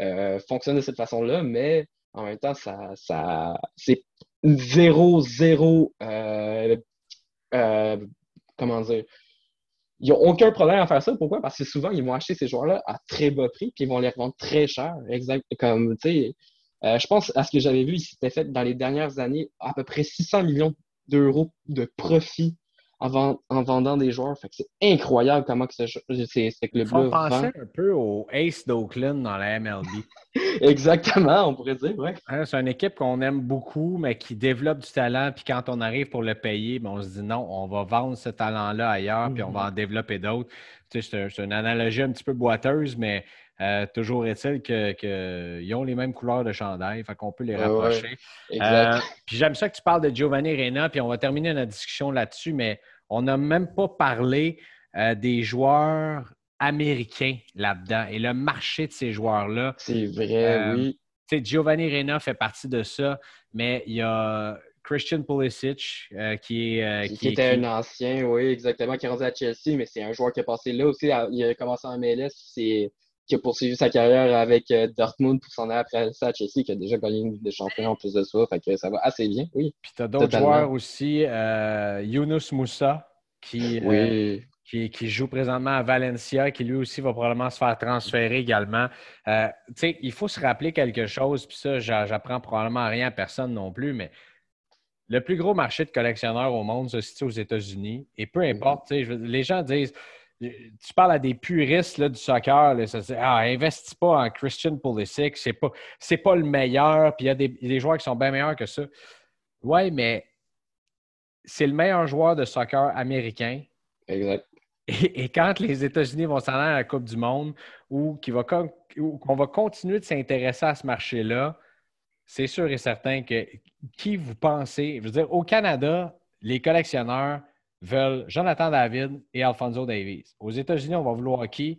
euh, fonctionne de cette façon-là, mais en même temps, ça, ça c'est zéro, zéro, euh, euh, comment dire, ils n'ont aucun problème à faire ça. Pourquoi? Parce que souvent, ils vont acheter ces joueurs-là à très bas prix, puis ils vont les revendre très cher. Exact, comme, tu sais, euh, je pense à ce que j'avais vu, il s'était fait dans les dernières années à peu près 600 millions d'euros de profit en, vendant des joueurs. c'est incroyable comment que ce, ce club-là penser un peu au Ace d'Oakland dans la MLB. Exactement, on pourrait dire, ouais. Hein, c'est une équipe qu'on aime beaucoup, mais qui développe du talent. Puis quand on arrive pour le payer, ben, on se dit non, on va vendre ce talent-là ailleurs, puis on va mm-hmm. en développer d'autres. c'est, une analogie un petit peu boiteuse, mais euh, toujours est-il qu'ils ont les mêmes couleurs de chandail, fait qu'on peut les rapprocher. Euh, puis j'aime ça que tu parles de Giovanni Reina, puis on va terminer notre discussion là-dessus, mais on n'a même pas parlé euh, des joueurs américains là-dedans et le marché de ces joueurs-là. C'est vrai, euh, oui. Giovanni Reina fait partie de ça, mais il y a Christian Pulisic euh, qui est. qui, était un ancien, oui, exactement, qui est rendu à Chelsea, mais c'est un joueur qui a passé là aussi. Il a commencé en MLS, qui a poursuivi sa carrière avec Dortmund pour s'en aller après ça à Chelsea, qui a déjà gagné une Ligue des Champions en plus de ça. Fait que ça va assez bien, oui. Puis tu as d'autres joueurs aussi, Yunus Moussa, euh, qui, qui, joue présentement à Valencia, qui lui aussi va probablement se faire transférer également. Euh, il faut se rappeler quelque chose, puis ça, j'apprends probablement rien à personne non plus, mais le plus gros marché de collectionneurs au monde se situe aux États-Unis. Et peu importe, les gens disent tu parles à des puristes là, du soccer, là, ça dit Ah, investis pas en Christian Pulisic, c'est pas, pas le meilleur, puis il y a des, des, joueurs qui sont bien meilleurs que ça. Oui, mais c'est le meilleur joueur de soccer américain. Exact. Et, quand les États-Unis vont s'en aller à la Coupe du Monde ou qu'on va continuer de s'intéresser à ce marché-là, c'est sûr et certain que qui vous pensez, je veux dire, au Canada, les collectionneurs veulent Jonathan David et Alfonso Davies. Aux États-Unis, on va vouloir qui?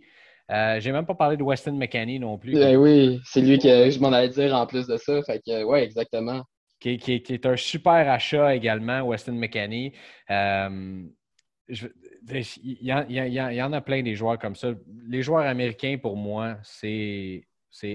Euh, J'ai même pas parlé de Weston McKenney non plus. Ben oui, c'est lui que je m'en allais dire en plus de ça. Fait que, ouais, exactement qui, est un super achat également, Weston McKenney. il, y en a plein des joueurs comme ça. Les joueurs américains, pour moi, c'est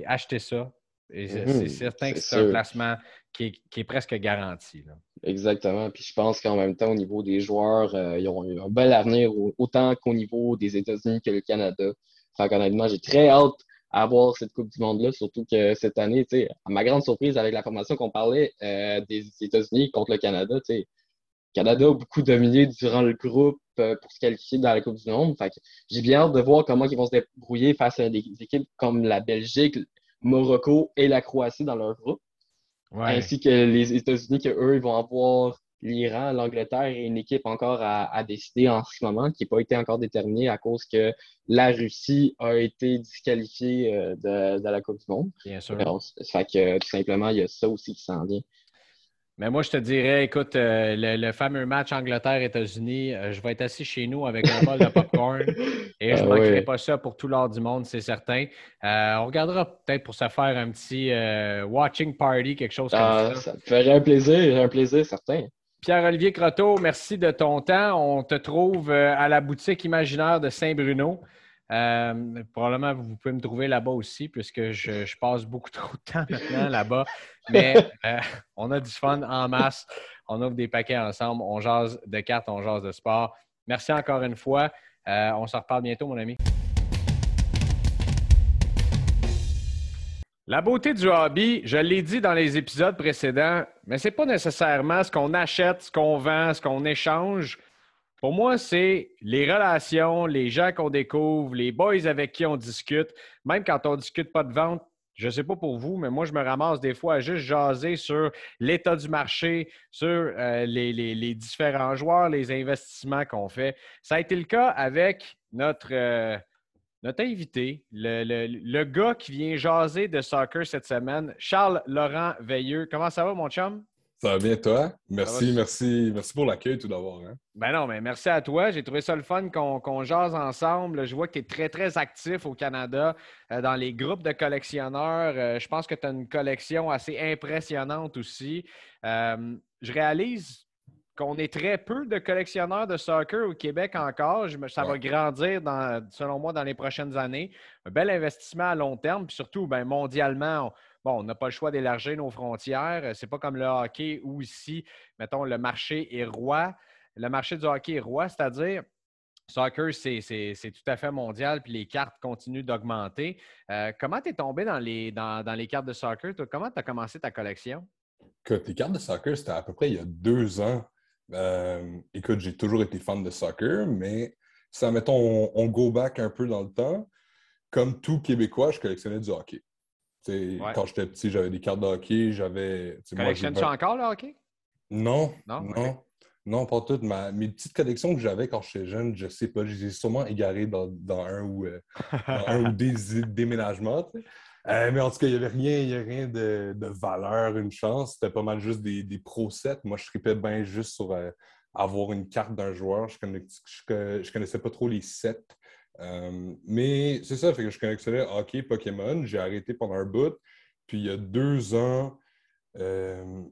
acheter ça. c'est mhm. certain que c'est un placement qui est, presque garanti. Exactement. Puis je pense qu'en même temps, au niveau des joueurs, euh, ils ont un bel avenir autant qu'au niveau des États-Unis que le Canada. Fait honnêtement, j'ai très hâte avoir cette Coupe du Monde-là, surtout que cette année, à ma grande surprise, avec la formation qu'on parlait euh, des États-Unis contre le Canada, le Canada a beaucoup dominé durant le groupe euh, pour se qualifier dans la Coupe du Monde. j'ai bien hâte de voir comment ils vont se débrouiller face à des équipes comme la Belgique, Morocco et la Croatie dans leur groupe. Ainsi que les États-Unis, qu'eux, ils vont avoir l'Iran, l'Angleterre et une équipe encore à, décider en ce moment, qui n'a pas été encore déterminée à cause que la Russie a été disqualifiée euh, de, la Coupe du Monde. Bien sûr. fait que tout simplement, il y a ça aussi qui s'en vient. Mais moi, je te dirais, écoute, euh, le, fameux match Angleterre-États-Unis, euh, je vais être assis chez nous avec un bol de popcorn et je ne ah manquerai pas ça pour tout l'or du monde, c'est certain. on regardera peut-être pour se faire un petit watching party, quelque chose comme ah, ça. Ça me ferait un plaisir, un plaisir certain. Pierre-Olivier Croteau, merci de ton temps. On te trouve euh, à la boutique imaginaire de Saint-Bruno. Euh, probablement, vous pouvez me trouver là-bas aussi, puisque je, passe beaucoup trop de temps maintenant là-bas. Mais euh, on a du fun en masse. On ouvre des paquets ensemble. On jase de cartes, on jase de sport. Merci encore une fois. on se reparle bientôt, mon ami. La beauté du hobby, je l'ai dit dans les épisodes précédents, mais ce n'est pas nécessairement ce qu'on achète, ce qu'on vend, ce qu'on échange. Pour moi, c'est les relations, les gens qu'on découvre, les boys avec qui on discute. Même quand on ne discute pas de vente, je ne sais pas pour vous, mais moi, je me ramasse des fois à juste jaser sur l'état du marché, sur euh, les, différents joueurs, les investissements qu'on fait. Ça a été le cas avec notre, euh, notre invité, le, gars qui vient jaser de soccer cette semaine, Charles Laurent Veilleux. Comment ça va, mon chum? Ça va bien, toi? Merci, merci, merci pour l'accueil tout d'abord. Hein. Ben non, mais merci à toi. J'ai trouvé ça le fun qu'on jase ensemble. Je vois que tu es très, très actif au Canada euh, dans les groupes de collectionneurs. Euh, je pense que tu as une collection assez impressionnante aussi. Euh, je réalise qu'on est très peu de collectionneurs de soccer au Québec encore. ça va grandir, selon moi, dans les prochaines années. Un bel investissement à long terme, puis surtout, ben, mondialement, bon, on n'a pas le choix d'élargir nos frontières. Euh, Ce n'est pas comme le hockey où ici, mettons, le marché est roi. Le marché du hockey est roi, c'est-à-dire Soccer, c'est tout à fait mondial, puis les cartes continuent d'augmenter. Euh, comment tu es tombé dans les, cartes de soccer? comment tu as commencé ta collection? les cartes de soccer, c'était à peu près il y a deux ans. Euh, écoute, j'ai toujours été fan de soccer, mais ça, mettons, on, on, go back un peu dans le temps. Comme tout Québécois, je collectionnais du hockey. Quand j'étais petit, j'avais des cartes de hockey, j'avais. Collectionnes-tu encore le hockey? Non. Non? Non, pas toutes. mes petites collections que j'avais quand j'étais jeune, je sais pas, je les ai sûrement égarées dans, un, ou, euh, un ou des déménagements. Euh, mais en tout cas, il n'y avait rien, rien de, valeur, une chance. C'était pas mal juste des, des pro sets. Moi, je tripais bien juste sur euh, avoir une carte d'un joueur. Je connaissais, je connaissais pas trop les sets. Euh, mais c'est ça, fait que je collectionnais hockey, Pokémon. J'ai arrêté pendant un bout. Puis il y a deux ans, euh,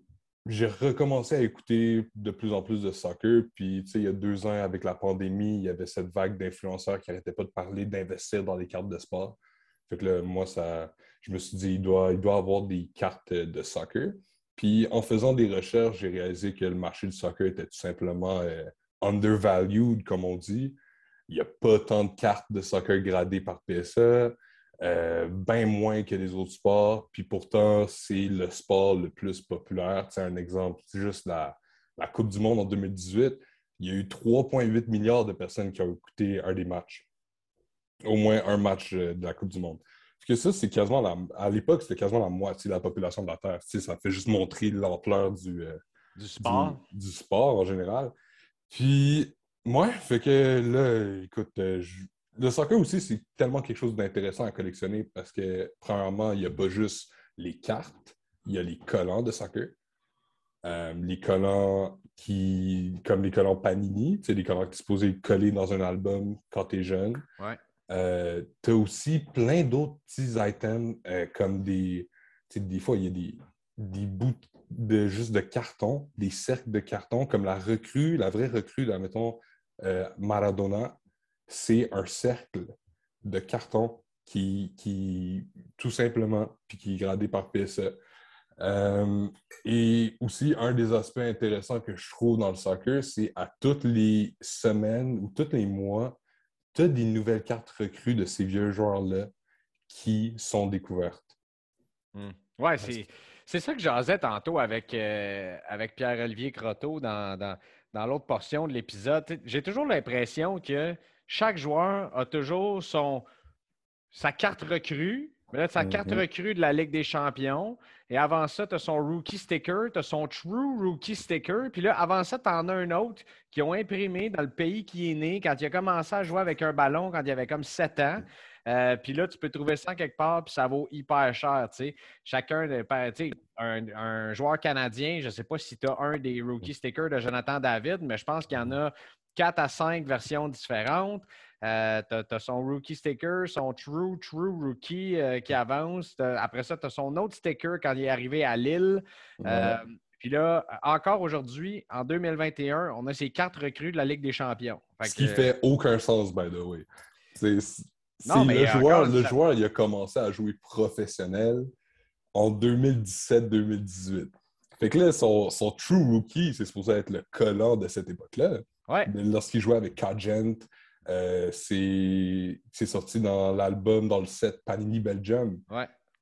j'ai recommencé à écouter de plus en plus de soccer. Puis, il y a deux ans, avec la pandémie, il y avait cette vague d'influenceurs qui n'arrêtaient pas de parler d'investir dans les cartes de sport. Fait que là, moi, ça, je me suis dit, il doit, il doit avoir des cartes de soccer. Puis, en faisant des recherches, j'ai réalisé que le marché du soccer était tout simplement euh, undervalued, comme on dit n'y a pas tant de cartes de soccer gradées par PSA, euh, bien moins que les autres sports. Puis pourtant, c'est le sport le plus populaire. C'est un exemple, c'est juste la, Coupe du Monde en 2018. Il y a eu 3,8 milliards de personnes qui ont écouté un des matchs. Au moins un match euh, de la Coupe du Monde. Parce que ça, c'est quasiment la, à l'époque, c'était quasiment la moitié de la population de la Terre. ça fait juste montrer l'ampleur du, euh, du sport. du, sport en général. Puis Ouais, fait que là, écoute, euh, le soccer aussi, c'est tellement quelque chose d'intéressant à collectionner parce que, premièrement, il n'y a pas juste les cartes, il y a les collants de soccer. Euh, les collants qui, comme les collants Panini, tu sais, les collants qui sont supposés coller dans un album quand tu es jeune. Ouais. Euh, tu as aussi plein d'autres petits items comme des. Des fois, il y a des, des bouts de juste de carton, des cercles de carton, comme la recrue, la vraie recrue, là, mettons, euh, Maradona, c'est un cercle de carton qui, tout simplement, puis qui est gradé par PSE. Euh, et aussi, un des aspects intéressants que je trouve dans le soccer, c'est à toutes les semaines ou tous les mois, tu as des nouvelles cartes recrues de ces vieux joueurs-là qui sont découvertes. Hmm. C'est ça que j'osais tantôt avec, euh, avec Pierre-Olivier Croteau dans l'autre portion de l'épisode, j'ai toujours l'impression que chaque joueur a toujours son, sa carte recrue. Mais là, sa carte mm-hmm. recrue de la Ligue des champions. Et avant ça, tu as son rookie sticker, tu as son true rookie sticker. Puis là, avant ça, tu en as un autre qui ont imprimé dans le pays qui est né quand il a commencé à jouer avec un ballon quand il avait comme 7 ans. Euh, puis là, tu peux trouver ça quelque part, puis ça vaut hyper cher. Chacun, tu un, un joueur canadien, je ne sais pas si tu as un des rookie stickers de Jonathan David, mais je pense qu'il y en a quatre à cinq versions différentes. Euh, tu as, son rookie sticker, son true, true rookie euh, qui avance. Après ça, tu as son autre sticker quand il est arrivé à Lille. puis là, encore aujourd'hui, en 2021, on a ces quatre recrues de la Ligue des champions. Ce qui fait aucun sens, by the way. Le, joueur, le joueur, il a commencé à jouer professionnel en 2017-2018. Fait que là, son, true rookie, c'est supposé être le collant de cette époque-là. Lorsqu'il jouait avec Cagent, euh, c'est sorti dans l'album, dans le set Panini Belgium.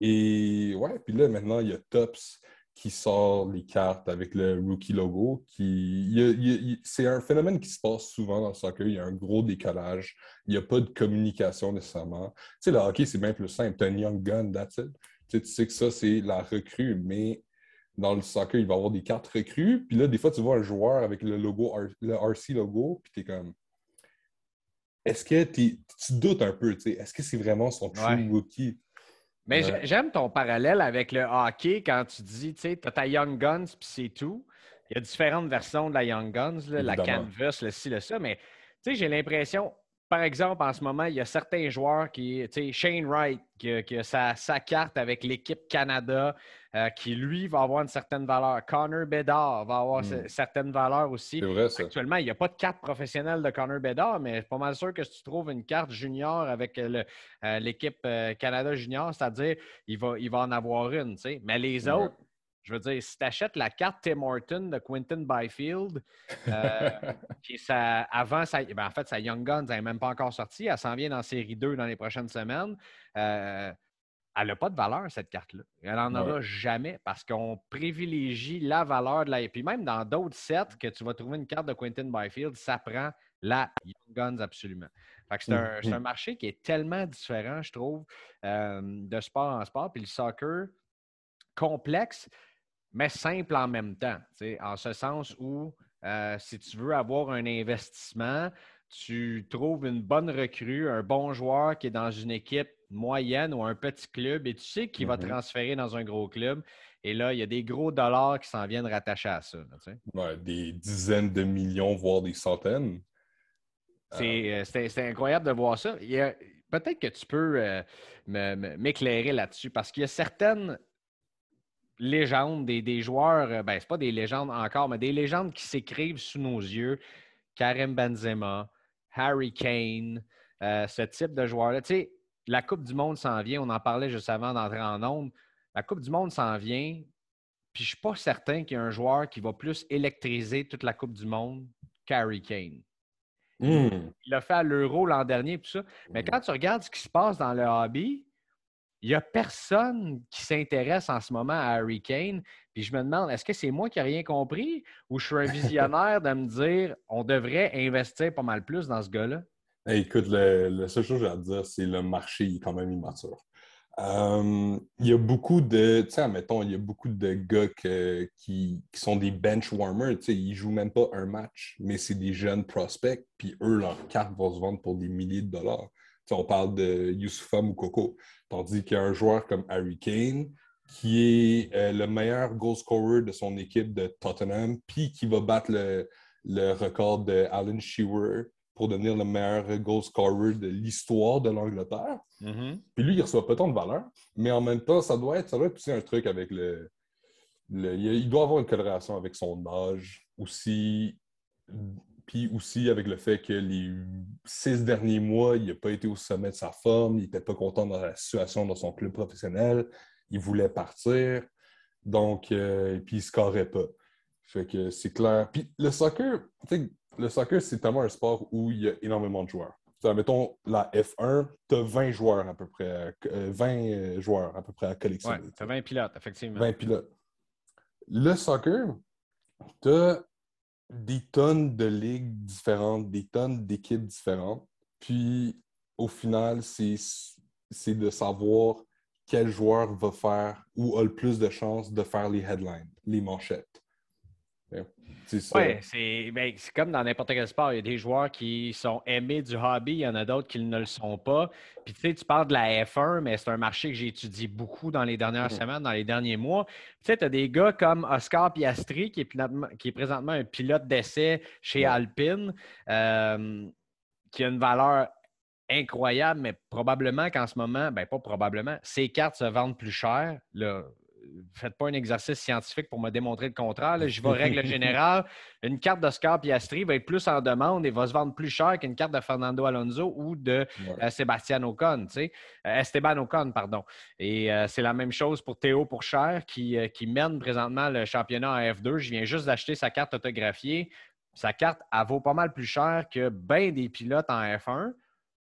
Et ouais, puis là, maintenant, il y a Tops qui sort les cartes avec le rookie logo. Qui, c'est un phénomène qui se passe souvent dans le soccer. Il y a un gros décalage. Il n'y a pas de communication nécessairement. Tu sais, le hockey, c'est bien plus simple. Tu as un young gun, that's it. Tu sais, que ça, c'est la recrue, mais dans le soccer, il va y avoir des cartes recrues. Puis là, des fois, tu vois un joueur avec le logo, le RC logo, puis tu es comme. Est-ce que tu doutes un peu, tu sais, est-ce que c'est vraiment son true rookie? Mais j'aime ton parallèle avec le hockey quand tu dis, tu sais, tu as ta Young Guns puis c'est tout. Il y a différentes versions de la Young Guns, la Canvas, le ci, le ça, mais tu sais, j'ai l'impression, par exemple, en ce moment, il y a certains joueurs qui, tu sais, Shane Wright, qui, a sa, carte avec l'équipe Canada, euh, qui lui va avoir une certaine valeur. Connor Bedard va avoir une hmm. certaine valeur aussi. Vrai, ça. Actuellement, il n'y a pas de carte professionnelle de Connor Bedard, mais je suis pas mal sûr que si tu trouves une carte junior avec euh, l'équipe euh, Canada junior, c'est-à-dire il va, il va en avoir une. Mais les autres, je veux dire, si tu achètes la carte Tim Horton de Quinton Byfield, euh, qui ça, avant, ça, ben, en fait, sa Young Guns n'est même pas encore sortie. Elle s'en vient dans série 2 dans les prochaines semaines. Euh, elle n'a pas de valeur, cette carte-là. Elle n'en aura jamais parce qu'on privilégie la valeur de la. Et puis même dans d'autres sets que tu vas trouver une carte de Quentin Byfield, ça prend la Young Guns absolument. c'est un, marché qui est tellement différent, je trouve, euh, de sport en sport. Puis le soccer complexe, mais simple en même temps. En ce sens où, euh, si tu veux avoir un investissement, tu trouves une bonne recrue, un bon joueur qui est dans une équipe moyenne ou un petit club et tu sais qu'il va mm-hmm. transférer dans un gros club. Et là, il y a des gros dollars qui s'en viennent rattacher à ça. des dizaines de millions, voire des centaines. C'est euh, incroyable de voir ça. Peut-être que tu peux euh, m'éclairer là-dessus parce qu'il y a certaines légendes, des, joueurs, euh, ben, c'est pas des légendes encore, mais des légendes qui s'écrivent sous nos yeux. Karim Benzema, Harry Kane, euh, ce type de joueurs-là. Tu sais, la Coupe du Monde s'en vient, on en parlait juste avant d'entrer en nombre. La Coupe du Monde s'en vient, puis je suis pas certain qu'il y ait un joueur qui va plus électriser toute la Coupe du Monde qu'Harry Kane. Hmm. Il a fait à l'Euro l'an dernier, tout ça. Mais hmm. quand tu regardes ce qui se passe dans le hobby, il n'y a personne qui s'intéresse en ce moment à Harry Kane. Puis je me demande, est-ce que c'est moi qui n'ai rien compris ou je suis un visionnaire de me dire on devrait investir pas mal plus dans ce gars-là? Écoute, la seule chose que j'ai à dire, c'est le marché est quand même immature. Euh, il y a beaucoup de, tu sais, admettons, il y a beaucoup de gars qui, sont des bench warmers, tu sais, ils jouent même pas un match, mais c'est des jeunes prospects, puis eux, leur carte va se vendre pour des milliers de dollars on parle de Youssoufa Moukoko. Tandis qu'il y a un joueur comme Harry Kane qui est euh, le meilleur goal scorer de son équipe de Tottenham, puis qui va battre le, record de Alan Shearer pour devenir le meilleur goal scorer de l'histoire de l'Angleterre. Mm-hmm. Puis lui, il reçoit pas tant de valeur, mais en même temps, ça doit être, ça doit être aussi un truc avec le, le il doit avoir une corrélation avec son âge aussi puis aussi avec le fait que les six derniers mois, il n'a pas été au sommet de sa forme, il n'était pas content dans la situation dans son club professionnel, il voulait partir, donc, euh, puis il ne scorait pas. Fait que c'est clair. Puis le soccer, le soccer, c'est tellement un sport où il y a énormément de joueurs. mettons la F1, tu as 20 joueurs à peu près, 20 euh, euh, joueurs à peu près à collectionner. Oui, tu as 20 pilotes, effectivement. 20 pilotes. Le soccer, tu as des tonnes de ligues différentes, des tonnes d'équipes différentes. Puis, au final, c'est de savoir quel joueur va faire ou a le plus de chances de faire les headlines, les manchettes. Oui, ben, c'est comme dans n'importe quel sport. Il y a des joueurs qui sont aimés du hobby, il y en a d'autres qui ne le sont pas. Puis tu sais, tu parles de la F1, mais c'est un marché que j'ai étudié beaucoup dans les dernières mm-hmm. semaines, dans les derniers mois. Tu sais, tu as des gars comme Oscar Piastri, qui est, qui est présentement un pilote d'essai chez Alpine, euh, qui a une valeur incroyable, mais probablement qu'en ce moment, ben pas probablement, ses cartes se vendent plus cher. Là, faites pas un exercice scientifique pour me démontrer le contraire. Je vais règle générale. Une carte d'Oscar Piastri va être plus en demande et va se vendre plus cher qu'une carte de Fernando Alonso ou de euh, Sébastien Ocon, tu sais. Euh, Esteban Ocon, pardon. Et euh, c'est la même chose pour Théo Pourchère qui, qui mène présentement le championnat en F2. Je viens juste d'acheter sa carte autographiée. Sa carte, elle vaut pas mal plus cher que bien des pilotes en F1.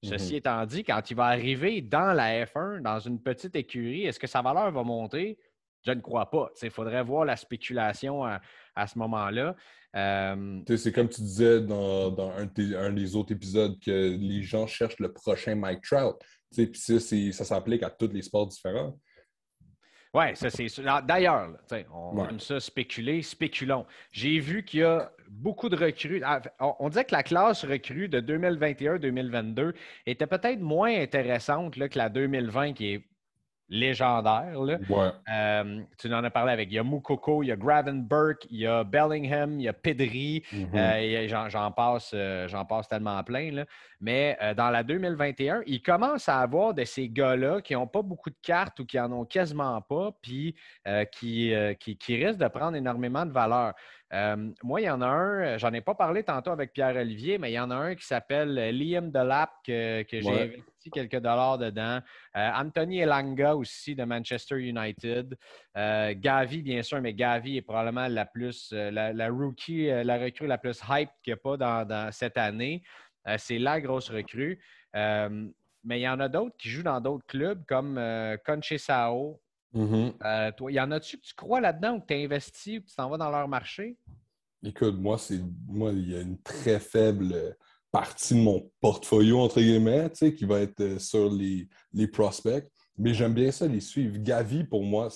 Ceci mm-hmm. étant dit, quand il va arriver dans la F1, dans une petite écurie, est-ce que sa valeur va monter? Je ne crois pas. Il faudrait voir la spéculation à, ce moment-là. Euh, c'est comme tu disais dans, un, des autres épisodes que les gens cherchent le prochain Mike Trout. Puis ça, ça s'applique à tous les sports différents. Oui, ça c'est D'ailleurs, on aime ça spéculer, spéculons. J'ai vu qu'il y a beaucoup de recrues. Ah, on, disait que la classe recrue de 2021-2022 était peut-être moins intéressante que la 2020 qui est légendaires. Euh, tu en as parlé avec. Il y a Moukoko, il y a Gravenberg, il y a Bellingham, il y a Pedri. Mm-hmm. Euh, j'en passe, euh, passe tellement plein. Mais dans la 2021, il commence à avoir de ces gars-là qui n'ont pas beaucoup de cartes ou qui en ont quasiment pas, puis qui, qui, qui risquent de prendre énormément de valeur. Moi, il y en a un, j'en ai pas parlé tantôt avec Pierre-Olivier, mais il y en a un qui s'appelle Liam Delap, que, que j'ai investi quelques dollars dedans. Anthony Elanga aussi de Manchester United. Gavi, bien sûr, mais Gavi est probablement la plus, la, rookie, la recrue la plus hype qu'il n'y a pas dans, cette année. C'est la grosse recrue. mais il y en a d'autres qui jouent dans d'autres clubs comme Conche Sao, Mm-hmm. Euh, toi, y en a-tu que tu crois là-dedans ou que tu as investi ou que tu t'en vas dans leur marché? Écoute, moi, c'est moi, il y a une très faible partie de mon portfolio, entre guillemets, qui va être euh, sur les, les prospects. Mais j'aime bien ça, les suivre. Gavi, pour moi,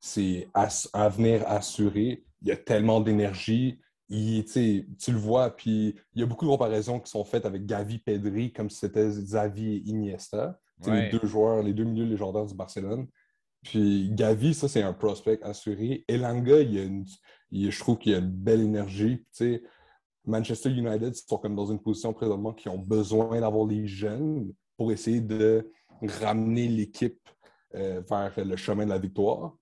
c'est à venir assuré. Il y a tellement d'énergie. tu le vois, puis il y a beaucoup de comparaisons qui sont faites avec Gavi Pedri, comme si c'était Xavi et Iniesta. Les deux joueurs, les deux milieux légendaires du Barcelone. Puis Gavi, ça, c'est un prospect assuré. Elanga, il y a une, je trouve qu'il y a une belle énergie. Manchester United sont comme dans une position présentement qui ont besoin d'avoir les jeunes pour essayer de ramener l'équipe euh, vers le chemin de la victoire.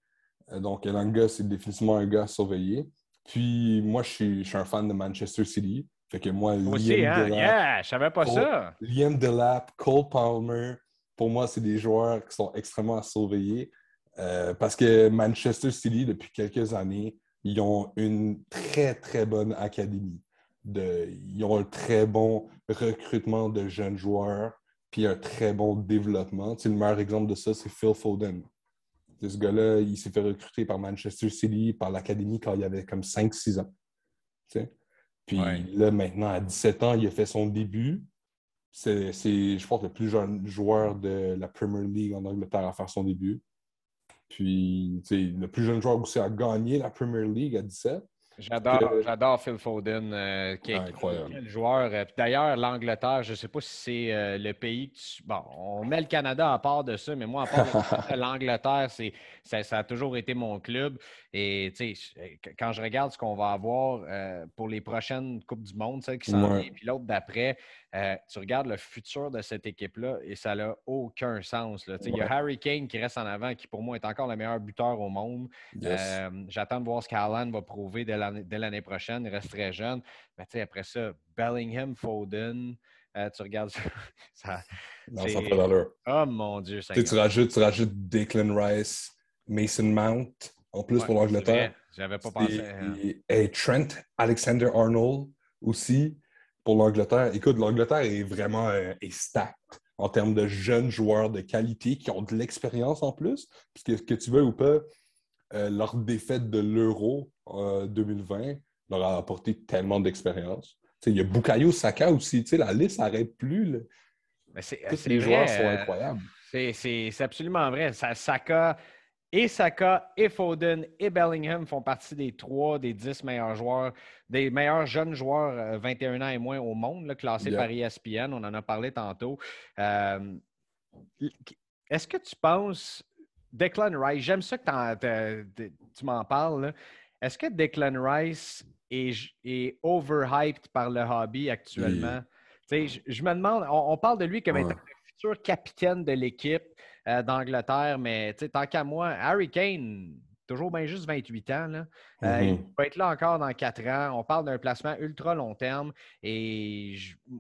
Euh, donc, Elanga, c'est définitivement un gars à surveiller. Puis, moi, je suis, un fan de Manchester City. Fait que moi, Liam aussi, hein? yeah, je savais pas ça. Liam Delap, Cole Palmer, pour moi, c'est des joueurs qui sont extrêmement à surveiller. Euh, parce que Manchester City, depuis quelques années, ils ont une très, très bonne académie. De, ils ont un très bon recrutement de jeunes joueurs, puis un très bon développement. le meilleur exemple de ça, c'est Phil Foden. ce gars-là, il s'est fait recruter par Manchester City, par l'académie quand il avait comme 5-6 ans. Puis là, maintenant, à 17 ans, il a fait son début. C'est, je pense, le plus jeune joueur de la Premier League en Angleterre à faire son début. Puis, le plus jeune joueur aussi a gagné la Premier League à 17. J'adore, j'adore Phil Foden, euh, qui est incroyable. joueur. Euh, d'ailleurs, l'Angleterre, je ne sais pas si c'est euh, le pays Bon, on met le Canada à part de ça, mais moi, à part de l'Angleterre, c'est, ça, a toujours été mon club. Et quand je regarde ce qu'on va avoir pour les prochaines Coupes du Monde, celle qui s'en vient, puis l'autre d'après, tu regardes le futur de cette équipe-là et ça n'a aucun sens. Il y a Harry Kane qui reste en avant, qui pour moi est encore le meilleur buteur au monde. J'attends de voir ce qu'Alan va prouver dès l'année prochaine. Il reste très jeune. Mais après ça, Bellingham, Foden. tu regardes ça. non, ça valeur. Oh mon Dieu. Tu rajoutes, tu rajoutes Declan Rice, Mason Mount, en plus pour l'Angleterre. J'avais pas pensé. Hein. Et, Trent Alexander Arnold aussi pour l'Angleterre. Écoute, l'Angleterre est vraiment euh, stacked en termes de jeunes joueurs de qualité qui ont de l'expérience en plus. Puisque que tu veux ou pas, euh, leur défaite de l'Euro 2020 euh, leur a apporté tellement d'expérience. Il y a Bukayo Saka aussi. La liste n'arrête plus. Tous les joueurs sont incroyables. C'est absolument vrai. Saka, et Saka, et Foden, et Bellingham font partie des trois, des dix meilleurs joueurs, des meilleurs jeunes joueurs 21 euh, ans et moins au monde, classés par ESPN. On en a parlé tantôt. Euh, est-ce que tu penses, Declan Rice, j'aime ça que tu m'en parles, est-ce que Declan Rice est, overhyped par le hobby actuellement? Je, me demande, on, parle de lui comme étant le futur capitaine de l'équipe. Euh, d'Angleterre, mais tant qu'à moi, Harry Kane, toujours bien juste 28 ans, là, euh, il mm-hmm. va être là encore dans 4 ans. On parle d'un placement ultra long terme et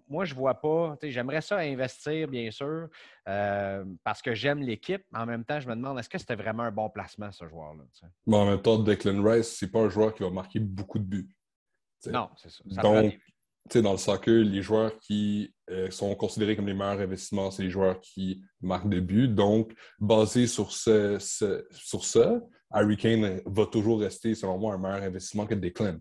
moi, je ne vois pas. J'aimerais ça investir, bien sûr, euh, parce que j'aime l'équipe. En même temps, je me demande, est-ce que c'était vraiment un bon placement, ce joueur-là? Mais en même temps, Declan Rice, c'est pas un joueur qui va marquer beaucoup de buts. Non, c'est ça. Donc, dans le soccer, les joueurs qui euh, sont considérés comme les meilleurs investissements, c'est les joueurs qui marquent des buts. Donc, basé sur, ce, sur ça, Harry Kane va toujours rester, selon moi, un meilleur investissement que Declan.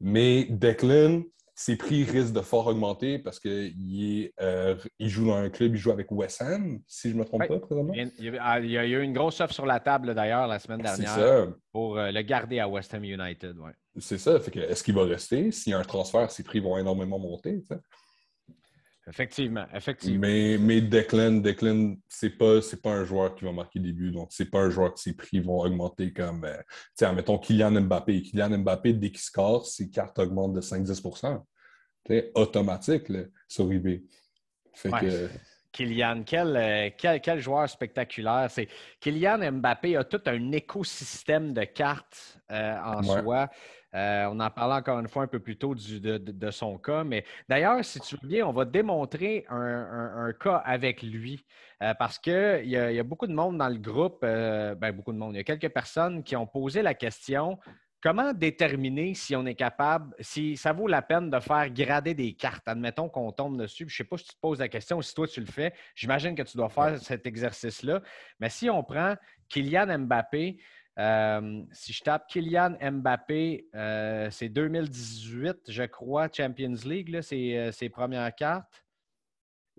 Mais Declan, ses prix risquent de fort augmenter parce qu'il euh, il joue dans un club, il joue avec West Ham, si je ne me trompe pas, présentement. Il y, a, il y, a, eu une grosse offre sur la table, d'ailleurs, la semaine dernière pour euh, le garder à West Ham United. Ouais. C'est ça. Est-ce qu'il va rester? S'il y a un transfert, ses prix vont énormément monter. Effectivement, effectivement. Mais, mais Declan, Declan c'est pas, pas un joueur qui va marquer des buts, donc c'est pas un joueur que ses prix vont augmenter comme, euh, tiens, mettons Kylian Mbappé. Kylian Mbappé, dès qu'il score, ses cartes augmentent de 5-10% automatique sur eBay. Fait que, Kylian, euh, quel, quel, joueur spectaculaire. C'est Kylian Mbappé a tout un écosystème de cartes euh, en soi. Euh, on en parlait encore une fois un peu plus tôt de, son cas. Mais d'ailleurs, si tu veux bien, on va démontrer un, cas avec lui. parce qu'il y, y, a beaucoup de monde dans le groupe, ben, beaucoup de monde. Il y a quelques personnes qui ont posé la question Comment déterminer si on est capable, si ça vaut la peine de faire grader des cartes? Admettons qu'on tombe dessus. Je ne sais pas si tu te poses la question ou si toi tu le fais. J'imagine que tu dois faire cet exercice-là. Mais si on prend Kylian Mbappé, euh, si je tape Kylian Mbappé, euh, c'est 2018, je crois, Champions League, là, ses, euh, premières cartes.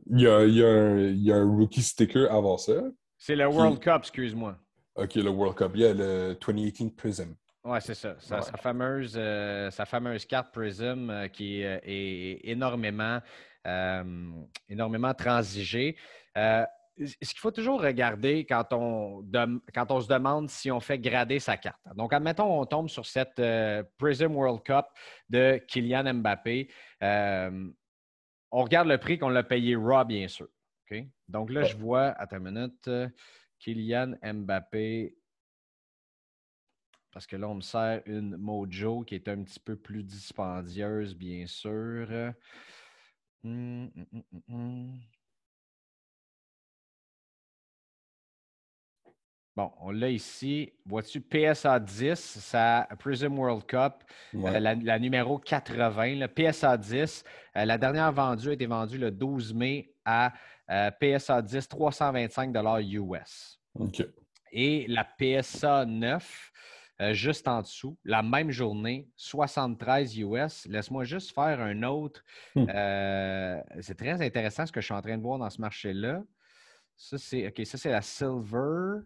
Il y, a, un, rookie sticker avant ça. C'est le World Cup, excuse-moi. OK, le World Cup. Il y a le 2018 Prism. Oui, c'est ça. Sa, fameuse, euh, sa fameuse carte Prism qui est, énormément, énormément transigée. Ce qu'il faut toujours regarder quand on, quand on se demande si on fait grader sa carte. Donc, admettons, on tombe sur cette Prism World Cup de Kylian Mbappé. on regarde le prix qu'on l'a payé raw, bien sûr. Donc là, je vois, attends une minute, Kylian Mbappé, parce que là, on me sert une Mojo qui est un petit peu plus dispendieuse, bien sûr. Hum, hum, hum, bon, on l'a ici. Vois-tu PSA 10, sa Prism World Cup, euh, la, numéro 80, le PSA 10. Euh, la dernière vendue a été vendue le 12 mai à euh, PSA 10, 325 US. OK. Et la PSA 9, euh, juste en dessous, la même journée, 73 US. Laisse-moi juste faire un autre. Hmm. Euh, c'est très intéressant ce que je suis en train de voir dans ce marché-là. Ça, c'est OK, ça, c'est la Silver.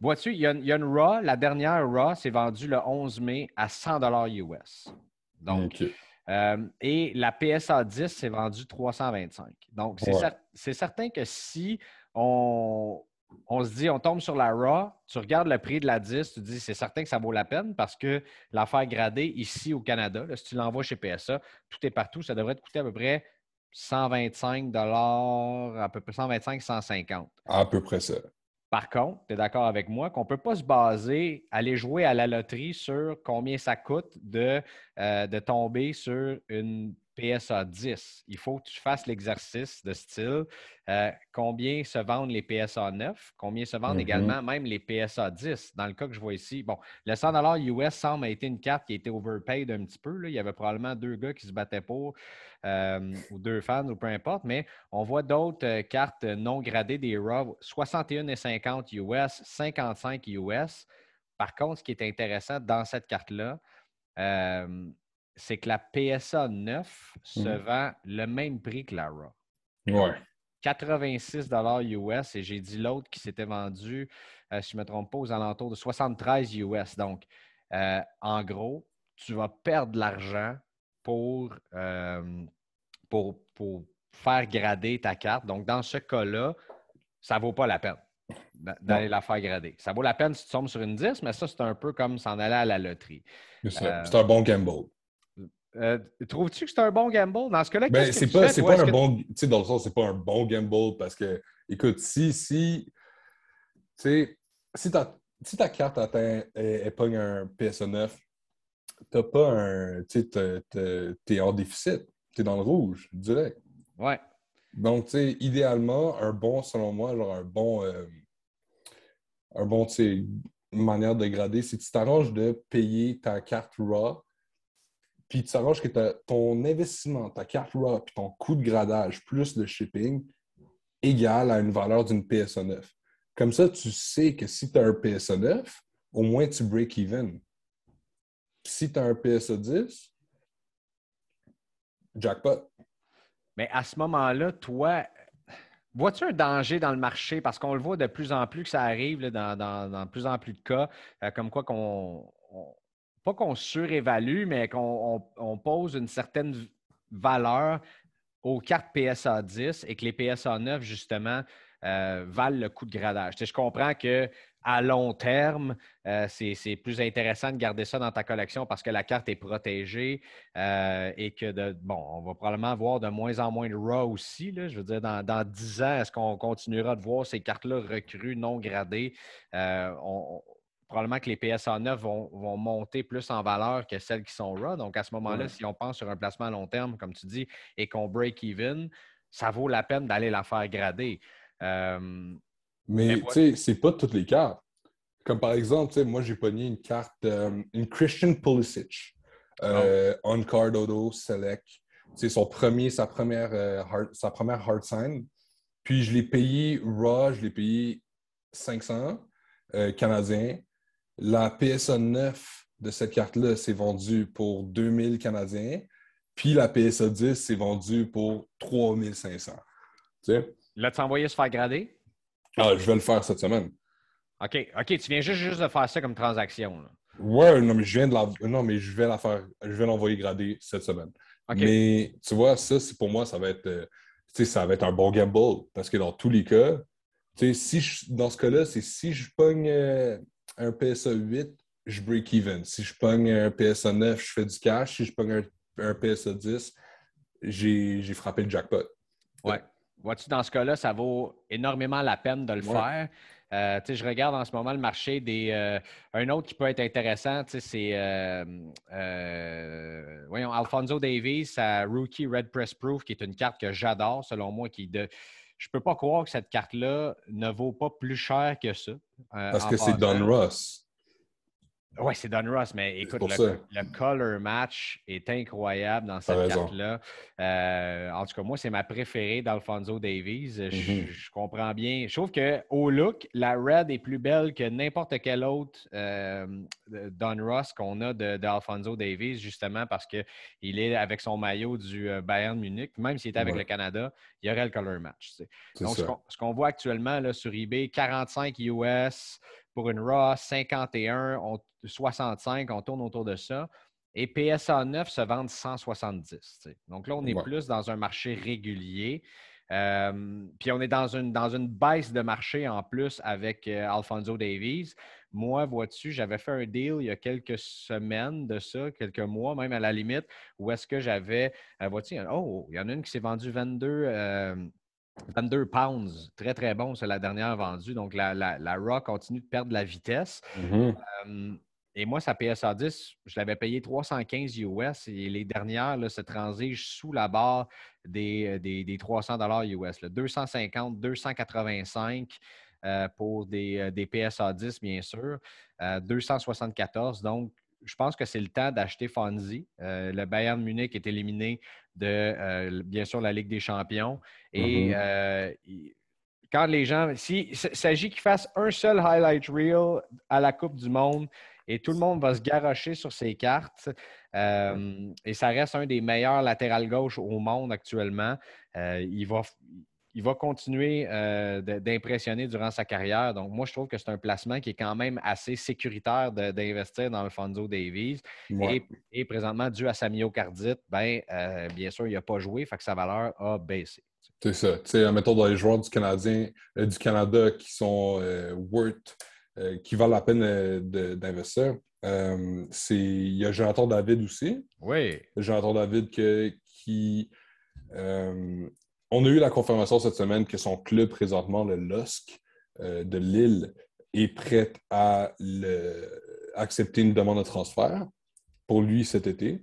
Vois-tu, il, y, a une RAW, la dernière RAW s'est vendue le 11 mai à 100 US. Donc, euh, et la PSA 10 s'est vendue 325. Donc, c'est certain que si on, on se dit, on tombe sur la RAW, tu regardes le prix de la 10, tu dis, c'est certain que ça vaut la peine parce que l'affaire gradée ici au Canada, si tu l'envoies chez PSA, tout est partout, ça devrait te coûter à peu près 125 à peu près 125, 150. À peu près ça. Par contre, tu es d'accord avec moi qu'on ne peut pas se baser, aller jouer à la loterie sur combien ça coûte de, euh, de tomber sur une PSA 10. Il faut que tu fasses l'exercice de style. Euh, combien se vendent les PSA 9? Combien se vendent mm-hmm. également même les PSA 10? Dans le cas que je vois ici, bon, le 100 US semble été une carte qui a été overpaid un petit peu. Il y avait probablement deux gars qui se battaient pour, euh, ou deux fans, ou peu importe, mais on voit d'autres euh, cartes non gradées des RAW, 61,50 US, 55 US. Par contre, ce qui est intéressant dans cette carte-là, c'est que la PSA 9 se mhm. vend le même prix que la RAW. Ouais. 86 US et j'ai dit l'autre qui s'était vendu, euh, si je ne me trompe pas, aux alentours de 73 US. Donc, euh, en gros, tu vas perdre de l'argent pour, euh, pour, pour, faire grader ta carte. Donc, dans ce cas-là, ça ne vaut pas la peine d'aller la faire grader. Ça vaut la peine si tu tombes sur une 10, mais ça, c'est un peu comme s'en aller à la loterie. C'est un bon gamble. Euh, trouves-tu que c'est un bon gamble? Dans ce cas-là, ben, c'est pas, pas un bon. Tu sais, dans le sens, c'est pas un bon gamble parce que, écoute, si, si, tu si ta, si ta carte atteint pogne un PSA 9, t'as pas un. Tu sais, t'es en déficit. T'es dans le rouge, direct. Ouais. Donc, tu sais, idéalement, un bon, selon moi, genre un bon. Euh, un bon, tu sais, manière de grader, c'est que tu t'arranges de payer ta carte RAW puis tu s'arranges que ton investissement, ta carte RAW, puis ton coût de gradage plus le shipping égal à une valeur d'une PSA 9. Comme ça, tu sais que si tu as un PSA 9, au moins tu break even. Si tu as un PSA 10, jackpot. Mais à ce moment-là, toi, vois-tu un danger dans le marché? Parce qu'on le voit de plus en plus que ça arrive dans, dans, plus en plus de cas, euh, comme quoi qu'on pas qu'on surévalue, mais qu'on pose une certaine valeur aux cartes PSA 10 et que les PSA 9, justement, euh, valent le coup de gradage. je comprends que à long terme, euh, c'est plus intéressant de garder ça dans ta collection parce que la carte est protégée euh, et que, bon, on va probablement voir de moins en moins de RAW aussi. Je veux dire, dans, dans 10 ans, est-ce qu'on continuera de voir ces cartes-là recrues, non gradées? Probablement que les PSA 9 vont, vont, monter plus en valeur que celles qui sont RAW. Donc, à ce moment-là, si on pense sur un placement à long terme, comme tu dis, et qu'on break even, ça vaut la peine d'aller la faire grader. Euh, mais tu sais, c'est pas toutes les cartes. Comme par exemple, moi, j'ai pogné une carte, euh, une Christian Pulisic, euh, oh. on card auto select. C'est son premier, sa première, sa première hard sign. Puis je l'ai payé raw, je l'ai payé 500 canadiens. La PSA 9 de cette carte-là s'est vendue pour 2000 canadiens. Puis la PSA 10 s'est vendue pour 3500. Tu sais? L'as-tu envoyé se faire grader? Ah, je vais le faire cette semaine. OK, OK, tu viens juste, juste de faire ça comme transaction. Là. Ouais, non, mais je viens de la... Non, mais je vais la faire. Je vais l'envoyer grader cette semaine. Mais tu vois, ça, c'est pour moi, ça va être. Euh, ça va être un bon gamble. Parce que dans tous les cas, si dans ce cas-là, c'est si je pogne euh, un PSA 8, je break even. Si je pogne un PSA 9, je fais du cash. Si je pogne un, PSA 10, j'ai frappé le jackpot. Ouais. Vois-tu, dans ce cas-là, ça vaut énormément la peine de le faire. Euh, je regarde en ce moment le marché des. Euh, un autre qui peut être intéressant, c'est euh, voyons, Alfonso Davies, sa Rookie Red Press Proof, qui est une carte que j'adore, selon moi, qui de. Je peux pas croire que cette carte-là ne vaut pas plus cher que ça. Parce que c'est Don Ross. Oui, c'est Don Ross, mais écoute, le, color match est incroyable dans cette carte-là. Euh, en tout cas, moi, c'est ma préférée d'Alfonso Davies. Mm-hmm. Je, comprends bien. Je trouve qu'au look, la red est plus belle que n'importe quel autre euh, Don Ross qu'on a d'Alfonso Davies, justement parce qu'il est avec son maillot du euh, Bayern Munich. Même s'il était avec le Canada, il y aurait le color match. Donc, ce qu'on voit actuellement là, sur eBay, 45 US pour une RAW, 51, 65, on tourne autour de ça. Et PSA 9 se vendent 170. Donc là, on est plus dans un marché régulier. Euh, puis on est dans une, dans une baisse de marché en plus avec euh, Alfonso Davies. Moi, vois-tu, j'avais fait un deal il y a quelques semaines de ça, quelques mois même à la limite, où est-ce que j'avais, euh, vois-tu, oh, il y en a une qui s'est vendue 22, 22 pounds, très très bon, c'est la dernière vendue. Donc la, la, Raw continue de perdre de la vitesse. Mm-hmm. Euh, et moi, sa PSA 10, je l'avais payé 315 US et les dernières là, se transigent sous la barre des, des, 300 US. 250, 285 pour des, euh, des, PSA 10, bien sûr. 274. Euh, donc, je pense que c'est le temps d'acheter Fonzie. le Bayern Munich est éliminé de, euh, bien sûr, la Ligue des champions. Et mm-hmm. euh, quand les gens, s'il s'agit qu'ils fassent un seul highlight reel à la Coupe du Monde et tout le monde va se garocher sur ses cartes, euh, et ça reste un des meilleurs latérales gauche au monde actuellement, il va il va continuer euh, d'impressionner durant sa carrière. Donc, moi, je trouve que c'est un placement qui est quand même assez sécuritaire d'investir dans le Fonzo Davies. Et, présentement, dû à sa myocardite, ben, euh, bien sûr, il n'a pas joué, fait que sa valeur a baissé. C'est ça. Tu sais, mettons, dans les joueurs du, Canadien, euh, du Canada qui sont worth, qui valent la peine d'investir, il y a Jonathan David aussi. Oui. Jonathan David qui on a eu la confirmation cette semaine que son club présentement, le LOSC euh, de Lille, est prêt à accepter une demande de transfert pour lui cet été.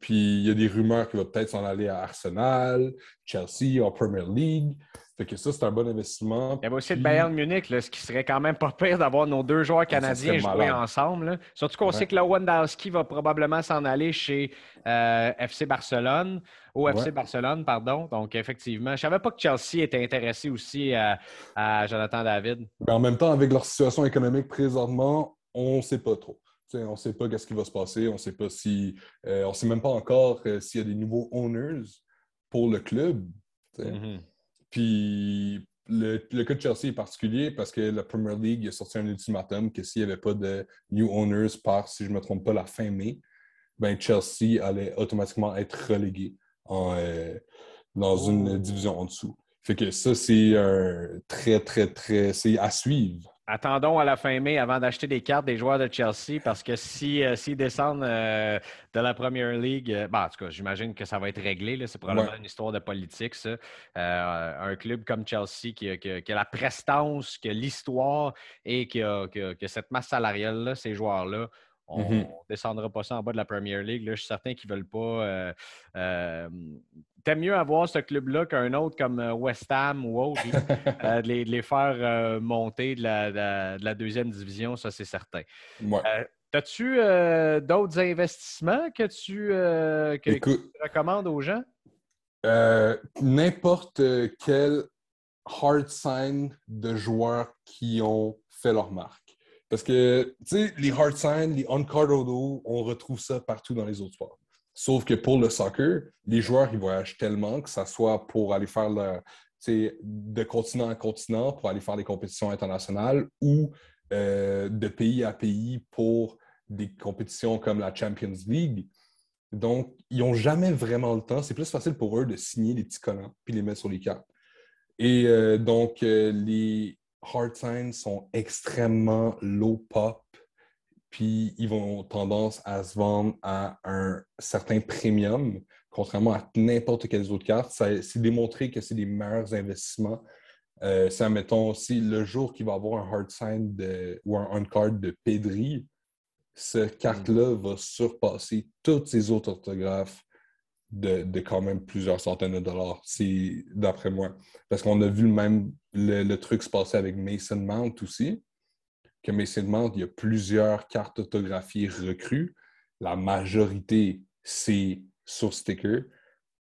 Puis il y a des rumeurs qu'il va peut-être s'en aller à Arsenal, Chelsea, en Premier League. Fait que ça, c'est un bon investissement. Il y avait aussi le Bayern Munich, ce qui serait quand même pas pire d'avoir nos deux joueurs canadiens jouer ensemble. Surtout qu'on sait que Lewandowski va probablement s'en aller chez euh, FC Barcelone, au FC Barcelone, pardon. Donc, effectivement, je ne savais pas que Chelsea était intéressé aussi à, Jonathan David. Mais en même temps, avec leur situation économique présentement, on ne sait pas trop. on ne sait pas qu'est-ce qui va se passer. On ne sait pas si. Euh, on sait même pas encore euh, s'il y a des nouveaux owners pour le club. Mm-hmm. Puis le, cas de Chelsea est particulier parce que la Premier League a sorti un ultimatum que s'il n'y avait pas de new owners par, si je ne me trompe pas, la fin mai, ben Chelsea allait automatiquement être relégué en, euh, dans une division en dessous. Fait que ça, c'est un très, très, très. C'est à suivre. Attendons à la fin mai avant d'acheter des cartes des joueurs de Chelsea parce que s'ils si, descendent de la Premier League, bah, en tout cas, j'imagine que ça va être réglé. C'est probablement une histoire de politique, ça. un club comme Chelsea qui, a la prestance, qui a l'histoire et qui a, cette masse salariale-là, ces joueurs-là, on ne mm-hmm. descendra pas ça en bas de la Premier League. Là, je suis certain qu'ils ne veulent pas T'aimes mieux avoir ce club-là qu'un autre comme euh, West Ham ou autre, euh, de, les, faire euh, monter de la, deuxième division, ça c'est certain. As-tu d'autres investissements que tu, recommandes aux gens? N'importe quel hard sign de joueurs qui ont fait leur marque. Parce que, tu sais, les hard signs, les on-card on retrouve ça partout dans les autres sports. Sauf que pour le soccer, les joueurs, ils voyagent tellement que ça soit pour aller faire le, de continent à continent pour aller faire des compétitions internationales ou euh, de pays à pays pour des compétitions comme la Champions League. Donc, ils n'ont jamais vraiment le temps. C'est plus facile pour eux de signer les petits collants puis les mettre sur les cartes. Et euh, donc, euh, les hard signs sont extrêmement low pop puis ils vont tendance à se vendre à un certain premium, contrairement à n'importe quelle autre carte. C'est démontré que c'est les meilleurs investissements. Euh, c'est, admettons, aussi le jour qu'il va avoir un hard sign ou un on-card de Pedri, cette carte-là va surpasser toutes ces autres orthographes de, quand même plusieurs centaines de dollars. D'après moi. Parce qu'on a vu le même le truc se passer avec Mason Mount aussi que Mason Mount, il y a plusieurs cartes autographiées recrues. La majorité, c'est sur sticker,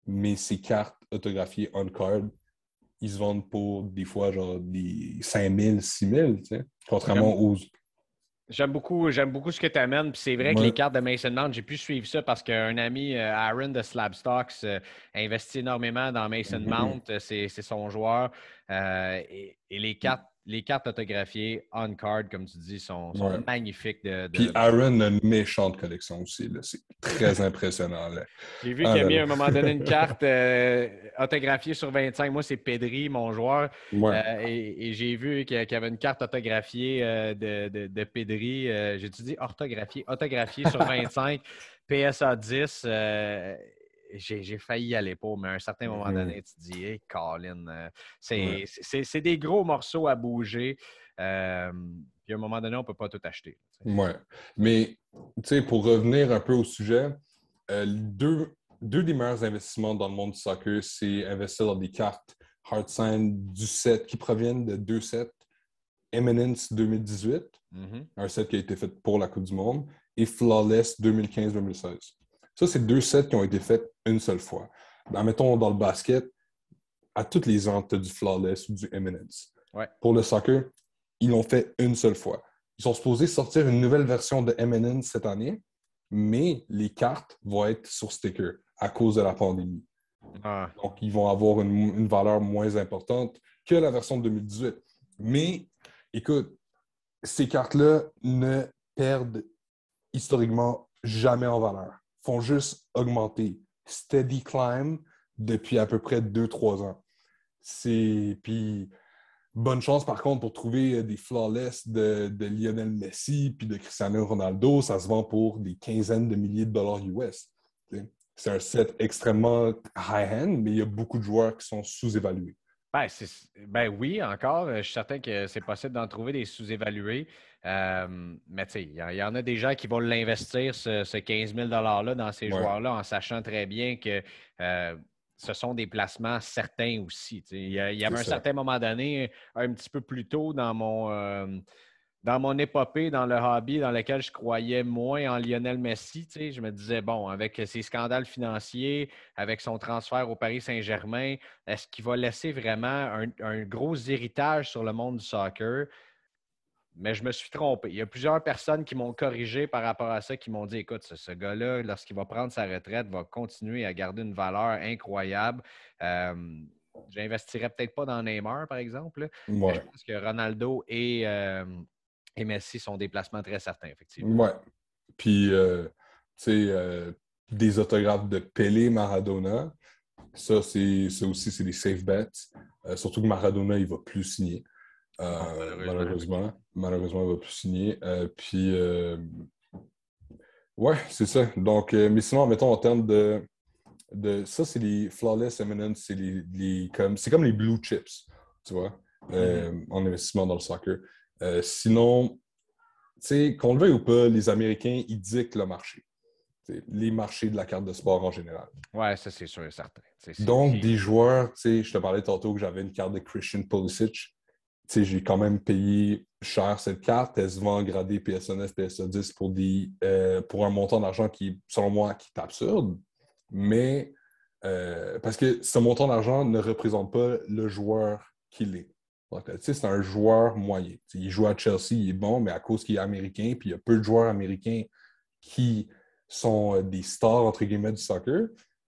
mais ces cartes autographiées on-card, ils se vendent pour des fois genre des 5000, 6000, tu sais, contrairement aux. J'aime beaucoup, j'aime beaucoup ce que tu amènes. c'est vrai que les cartes de Mason Mount, j'ai pu suivre ça parce qu'un ami, euh, Aaron de Slabstocks, euh, a investi énormément dans Mason mm-hmm. Mount. C'est son joueur. Euh, et, les cartes les cartes autographiées on-card, comme tu dis, sont, magnifiques. De, Puis Aaron a une méchante collection aussi. C'est très impressionnant. J'ai vu ah qu'il a mis à un moment donné une carte euh, autographiée sur 25. Moi, c'est Pedri, mon joueur. Euh, et, j'ai vu qu'il y avait une carte autographiée euh, de, de, de, Pedri. J'ai-tu dit orthographiée? Autographiée sur 25. PSA 10 j'ai failli y aller pour, mais à un certain moment mm-hmm. donné, tu te dis, hey, Colin, euh, c'est des gros morceaux à bouger. Euh, puis à un moment donné, on ne peut pas tout acheter. Oui. Mais, pour revenir un peu au sujet, euh, deux, deux des meilleurs investissements dans le monde du soccer, c'est investir dans des cartes hard sign du set qui proviennent de deux sets. Eminence 2018, mm-hmm. un set qui a été fait pour la Coupe du Monde, et Flawless 2015-2016. Ça, c'est deux sets qui ont été faits une seule fois. Ben, mettons, dans le basket, à toutes les ans, tu as du flawless ou du eminence. Pour le soccer, ils l'ont fait une seule fois. Ils sont supposés sortir une nouvelle version de Eminence cette année, mais les cartes vont être sur sticker à cause de la pandémie. Ah. Donc, ils vont avoir une, une, valeur moins importante que la version de 2018. Mais, écoute, ces cartes-là ne perdent historiquement jamais en valeur font juste augmenter. Steady climb depuis à peu près 2-3 ans. C'est. Puis, bonne chance par contre pour trouver des flawless de, Lionel Messi puis de Cristiano Ronaldo. Ça se vend pour des quinzaines de milliers de dollars US. C'est un set extrêmement high-end, mais il y a beaucoup de joueurs qui sont sous-évalués. Ben, ben, oui, encore. Je suis certain que c'est possible d'en trouver des sous-évalués. Euh, mais tu sais, il y, en a des gens qui vont l'investir, ce, 15 000 $-là, dans ces joueurs-là, en sachant très bien que euh, ce sont des placements certains aussi. Il y, avait un certain moment donné, un petit peu plus tôt dans mon. Euh, dans mon épopée, dans le hobby dans lequel je croyais moins en Lionel Messi, je me disais, bon, avec ses scandales financiers, avec son transfert au Paris Saint-Germain, est-ce qu'il va laisser vraiment un, gros héritage sur le monde du soccer? Mais je me suis trompé. Il y a plusieurs personnes qui m'ont corrigé par rapport à ça, qui m'ont dit, écoute, ce, gars-là, lorsqu'il va prendre sa retraite, va continuer à garder une valeur incroyable. Euh, J'investirais peut-être pas dans Neymar, par exemple. je pense que Ronaldo et, euh, et Messi sont des placements très certains, effectivement. Oui. Puis, euh, tu sais, euh, des autographes de Pelé, Maradona, Ça, c'est, ça aussi, c'est des safe bets. Euh, surtout que Maradona, il va plus signer. Ah, malheureusement. malheureusement. il va plus signer. puis, ouais, c'est ça. Donc, mais sinon, mettons, en termes de. de ça, c'est les flawless eminence, c'est les, comme, c'est comme les blue chips, tu vois, mm-hmm. en investissement dans le soccer. Sinon, tu sais, qu'on le veuille ou pas, les Américains, ils dictent le marché les marchés de la carte de sport en général. Ouais, ça c'est sûr et certain. Donc, des joueurs, je te parlais tantôt que j'avais une carte de Christian Pulisic. J'ai quand même payé cher cette carte. Elle se vend gradée PSNS, PSA10 pour, des, euh, pour un montant d'argent qui, selon moi, qui est absurde. Mais euh, parce que ce montant d'argent ne représente pas le joueur qu'il est. C'est un joueur moyen. il joue à Chelsea, il est bon, mais à cause qu'il est américain, puis il y a peu de joueurs américains qui sont euh, des stars, entre guillemets, du soccer,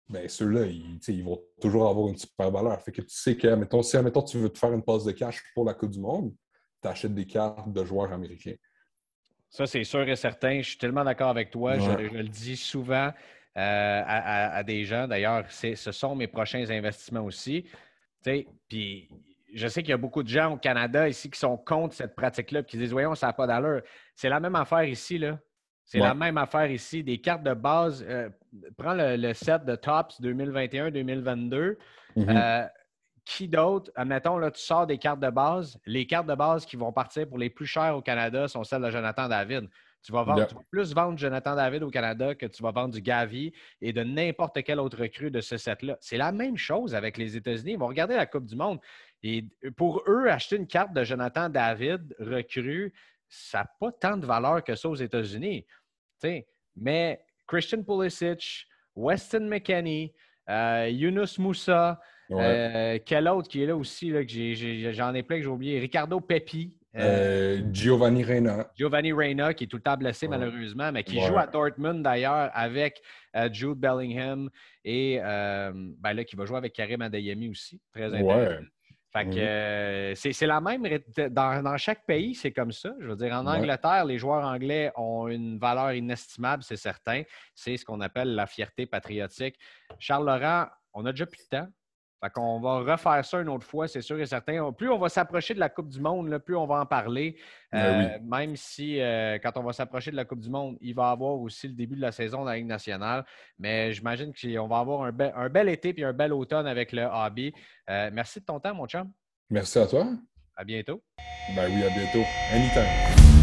bien, ceux-là, ils, vont toujours avoir une super valeur. Fait que tu sais que, mettons, si mettons, tu veux te faire une passe de cash pour la Coupe du Monde, tu achètes des cartes de joueurs américains. Ça, c'est sûr et certain. Je suis tellement d'accord avec toi. Je, le dis souvent euh, à, des gens. D'ailleurs, ce sont mes prochains investissements aussi. Puis je sais qu'il y a beaucoup de gens au Canada ici qui sont contre cette pratique-là, qui disent Voyons, ça n'a pas d'allure. C'est la même affaire ici. Là. C'est la même affaire ici. Des cartes de base. Euh, prends le, set de Tops 2021-2022. Mhm. Euh, qui d'autre? Admettons, là, tu sors des cartes de base. Les cartes de base qui vont partir pour les plus chères au Canada sont celles de Jonathan David. Tu vas, vendre, plus vendre Jonathan David au Canada que tu vas vendre du Gavi et de n'importe quel autre recrue de ce set-là. C'est la même chose avec les États-Unis. Ils vont regarder la Coupe du Monde. Et pour eux, acheter une carte de Jonathan David recrue, ça n'a pas tant de valeur que ça aux États-Unis. Mais Christian Pulisic, Weston McKenney, euh, Yunus Moussa, euh, quel autre qui est là aussi, là, que j'en ai, plein que j'ai oublié, Ricardo Pepi. Euh, Giovanni Reina. Giovanni Reina, qui est tout le temps blessé malheureusement, mais qui joue à Dortmund d'ailleurs avec Jude Bellingham et ben là, qui va jouer avec Karim Adeyemi aussi. Très intéressant. Fait que euh, c'est la même. Dans, chaque pays, c'est comme ça. Je veux dire, en Angleterre, les joueurs anglais ont une valeur inestimable, c'est certain. C'est ce qu'on appelle la fierté patriotique. Charles Laurent, on a déjà plus de temps. Fait qu'on va refaire ça une autre fois, c'est sûr et certain. Plus on va s'approcher de la Coupe du Monde, plus on va en parler. Ben euh, même si, euh, quand on va s'approcher de la Coupe du Monde, il va y avoir aussi le début de la saison dans la Ligue nationale. Mais j'imagine qu'on va avoir un, bel été et un bel automne avec le hobby. Euh, merci de ton temps, mon chum. Merci à toi. À bientôt. Ben oui, à bientôt. Anytime.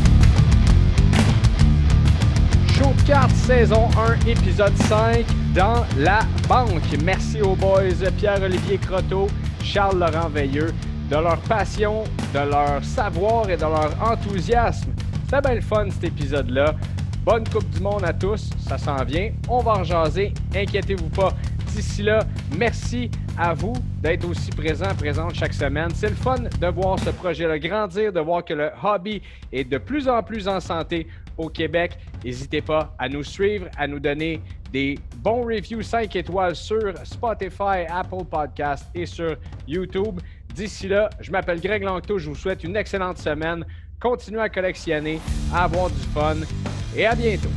Saison 1, épisode 5 dans la banque. Merci aux boys Pierre-Olivier Croteau, Charles-Laurent Veilleux de leur passion, de leur savoir et de leur enthousiasme. C'était bien le fun cet épisode-là. Bonne Coupe du Monde à tous, ça s'en vient. On va rejaser, inquiétez-vous pas. D'ici là, merci à vous d'être aussi présent, présente chaque semaine. C'est le fun de voir ce projet-là grandir, de voir que le hobby est de plus en plus en santé au Québec. N'hésitez pas à nous suivre, à nous donner des bons reviews 5 étoiles sur Spotify, Apple Podcast et sur YouTube. D'ici là, je m'appelle Greg Langto, je vous souhaite une excellente semaine. Continuez à collectionner, à avoir du fun et à bientôt.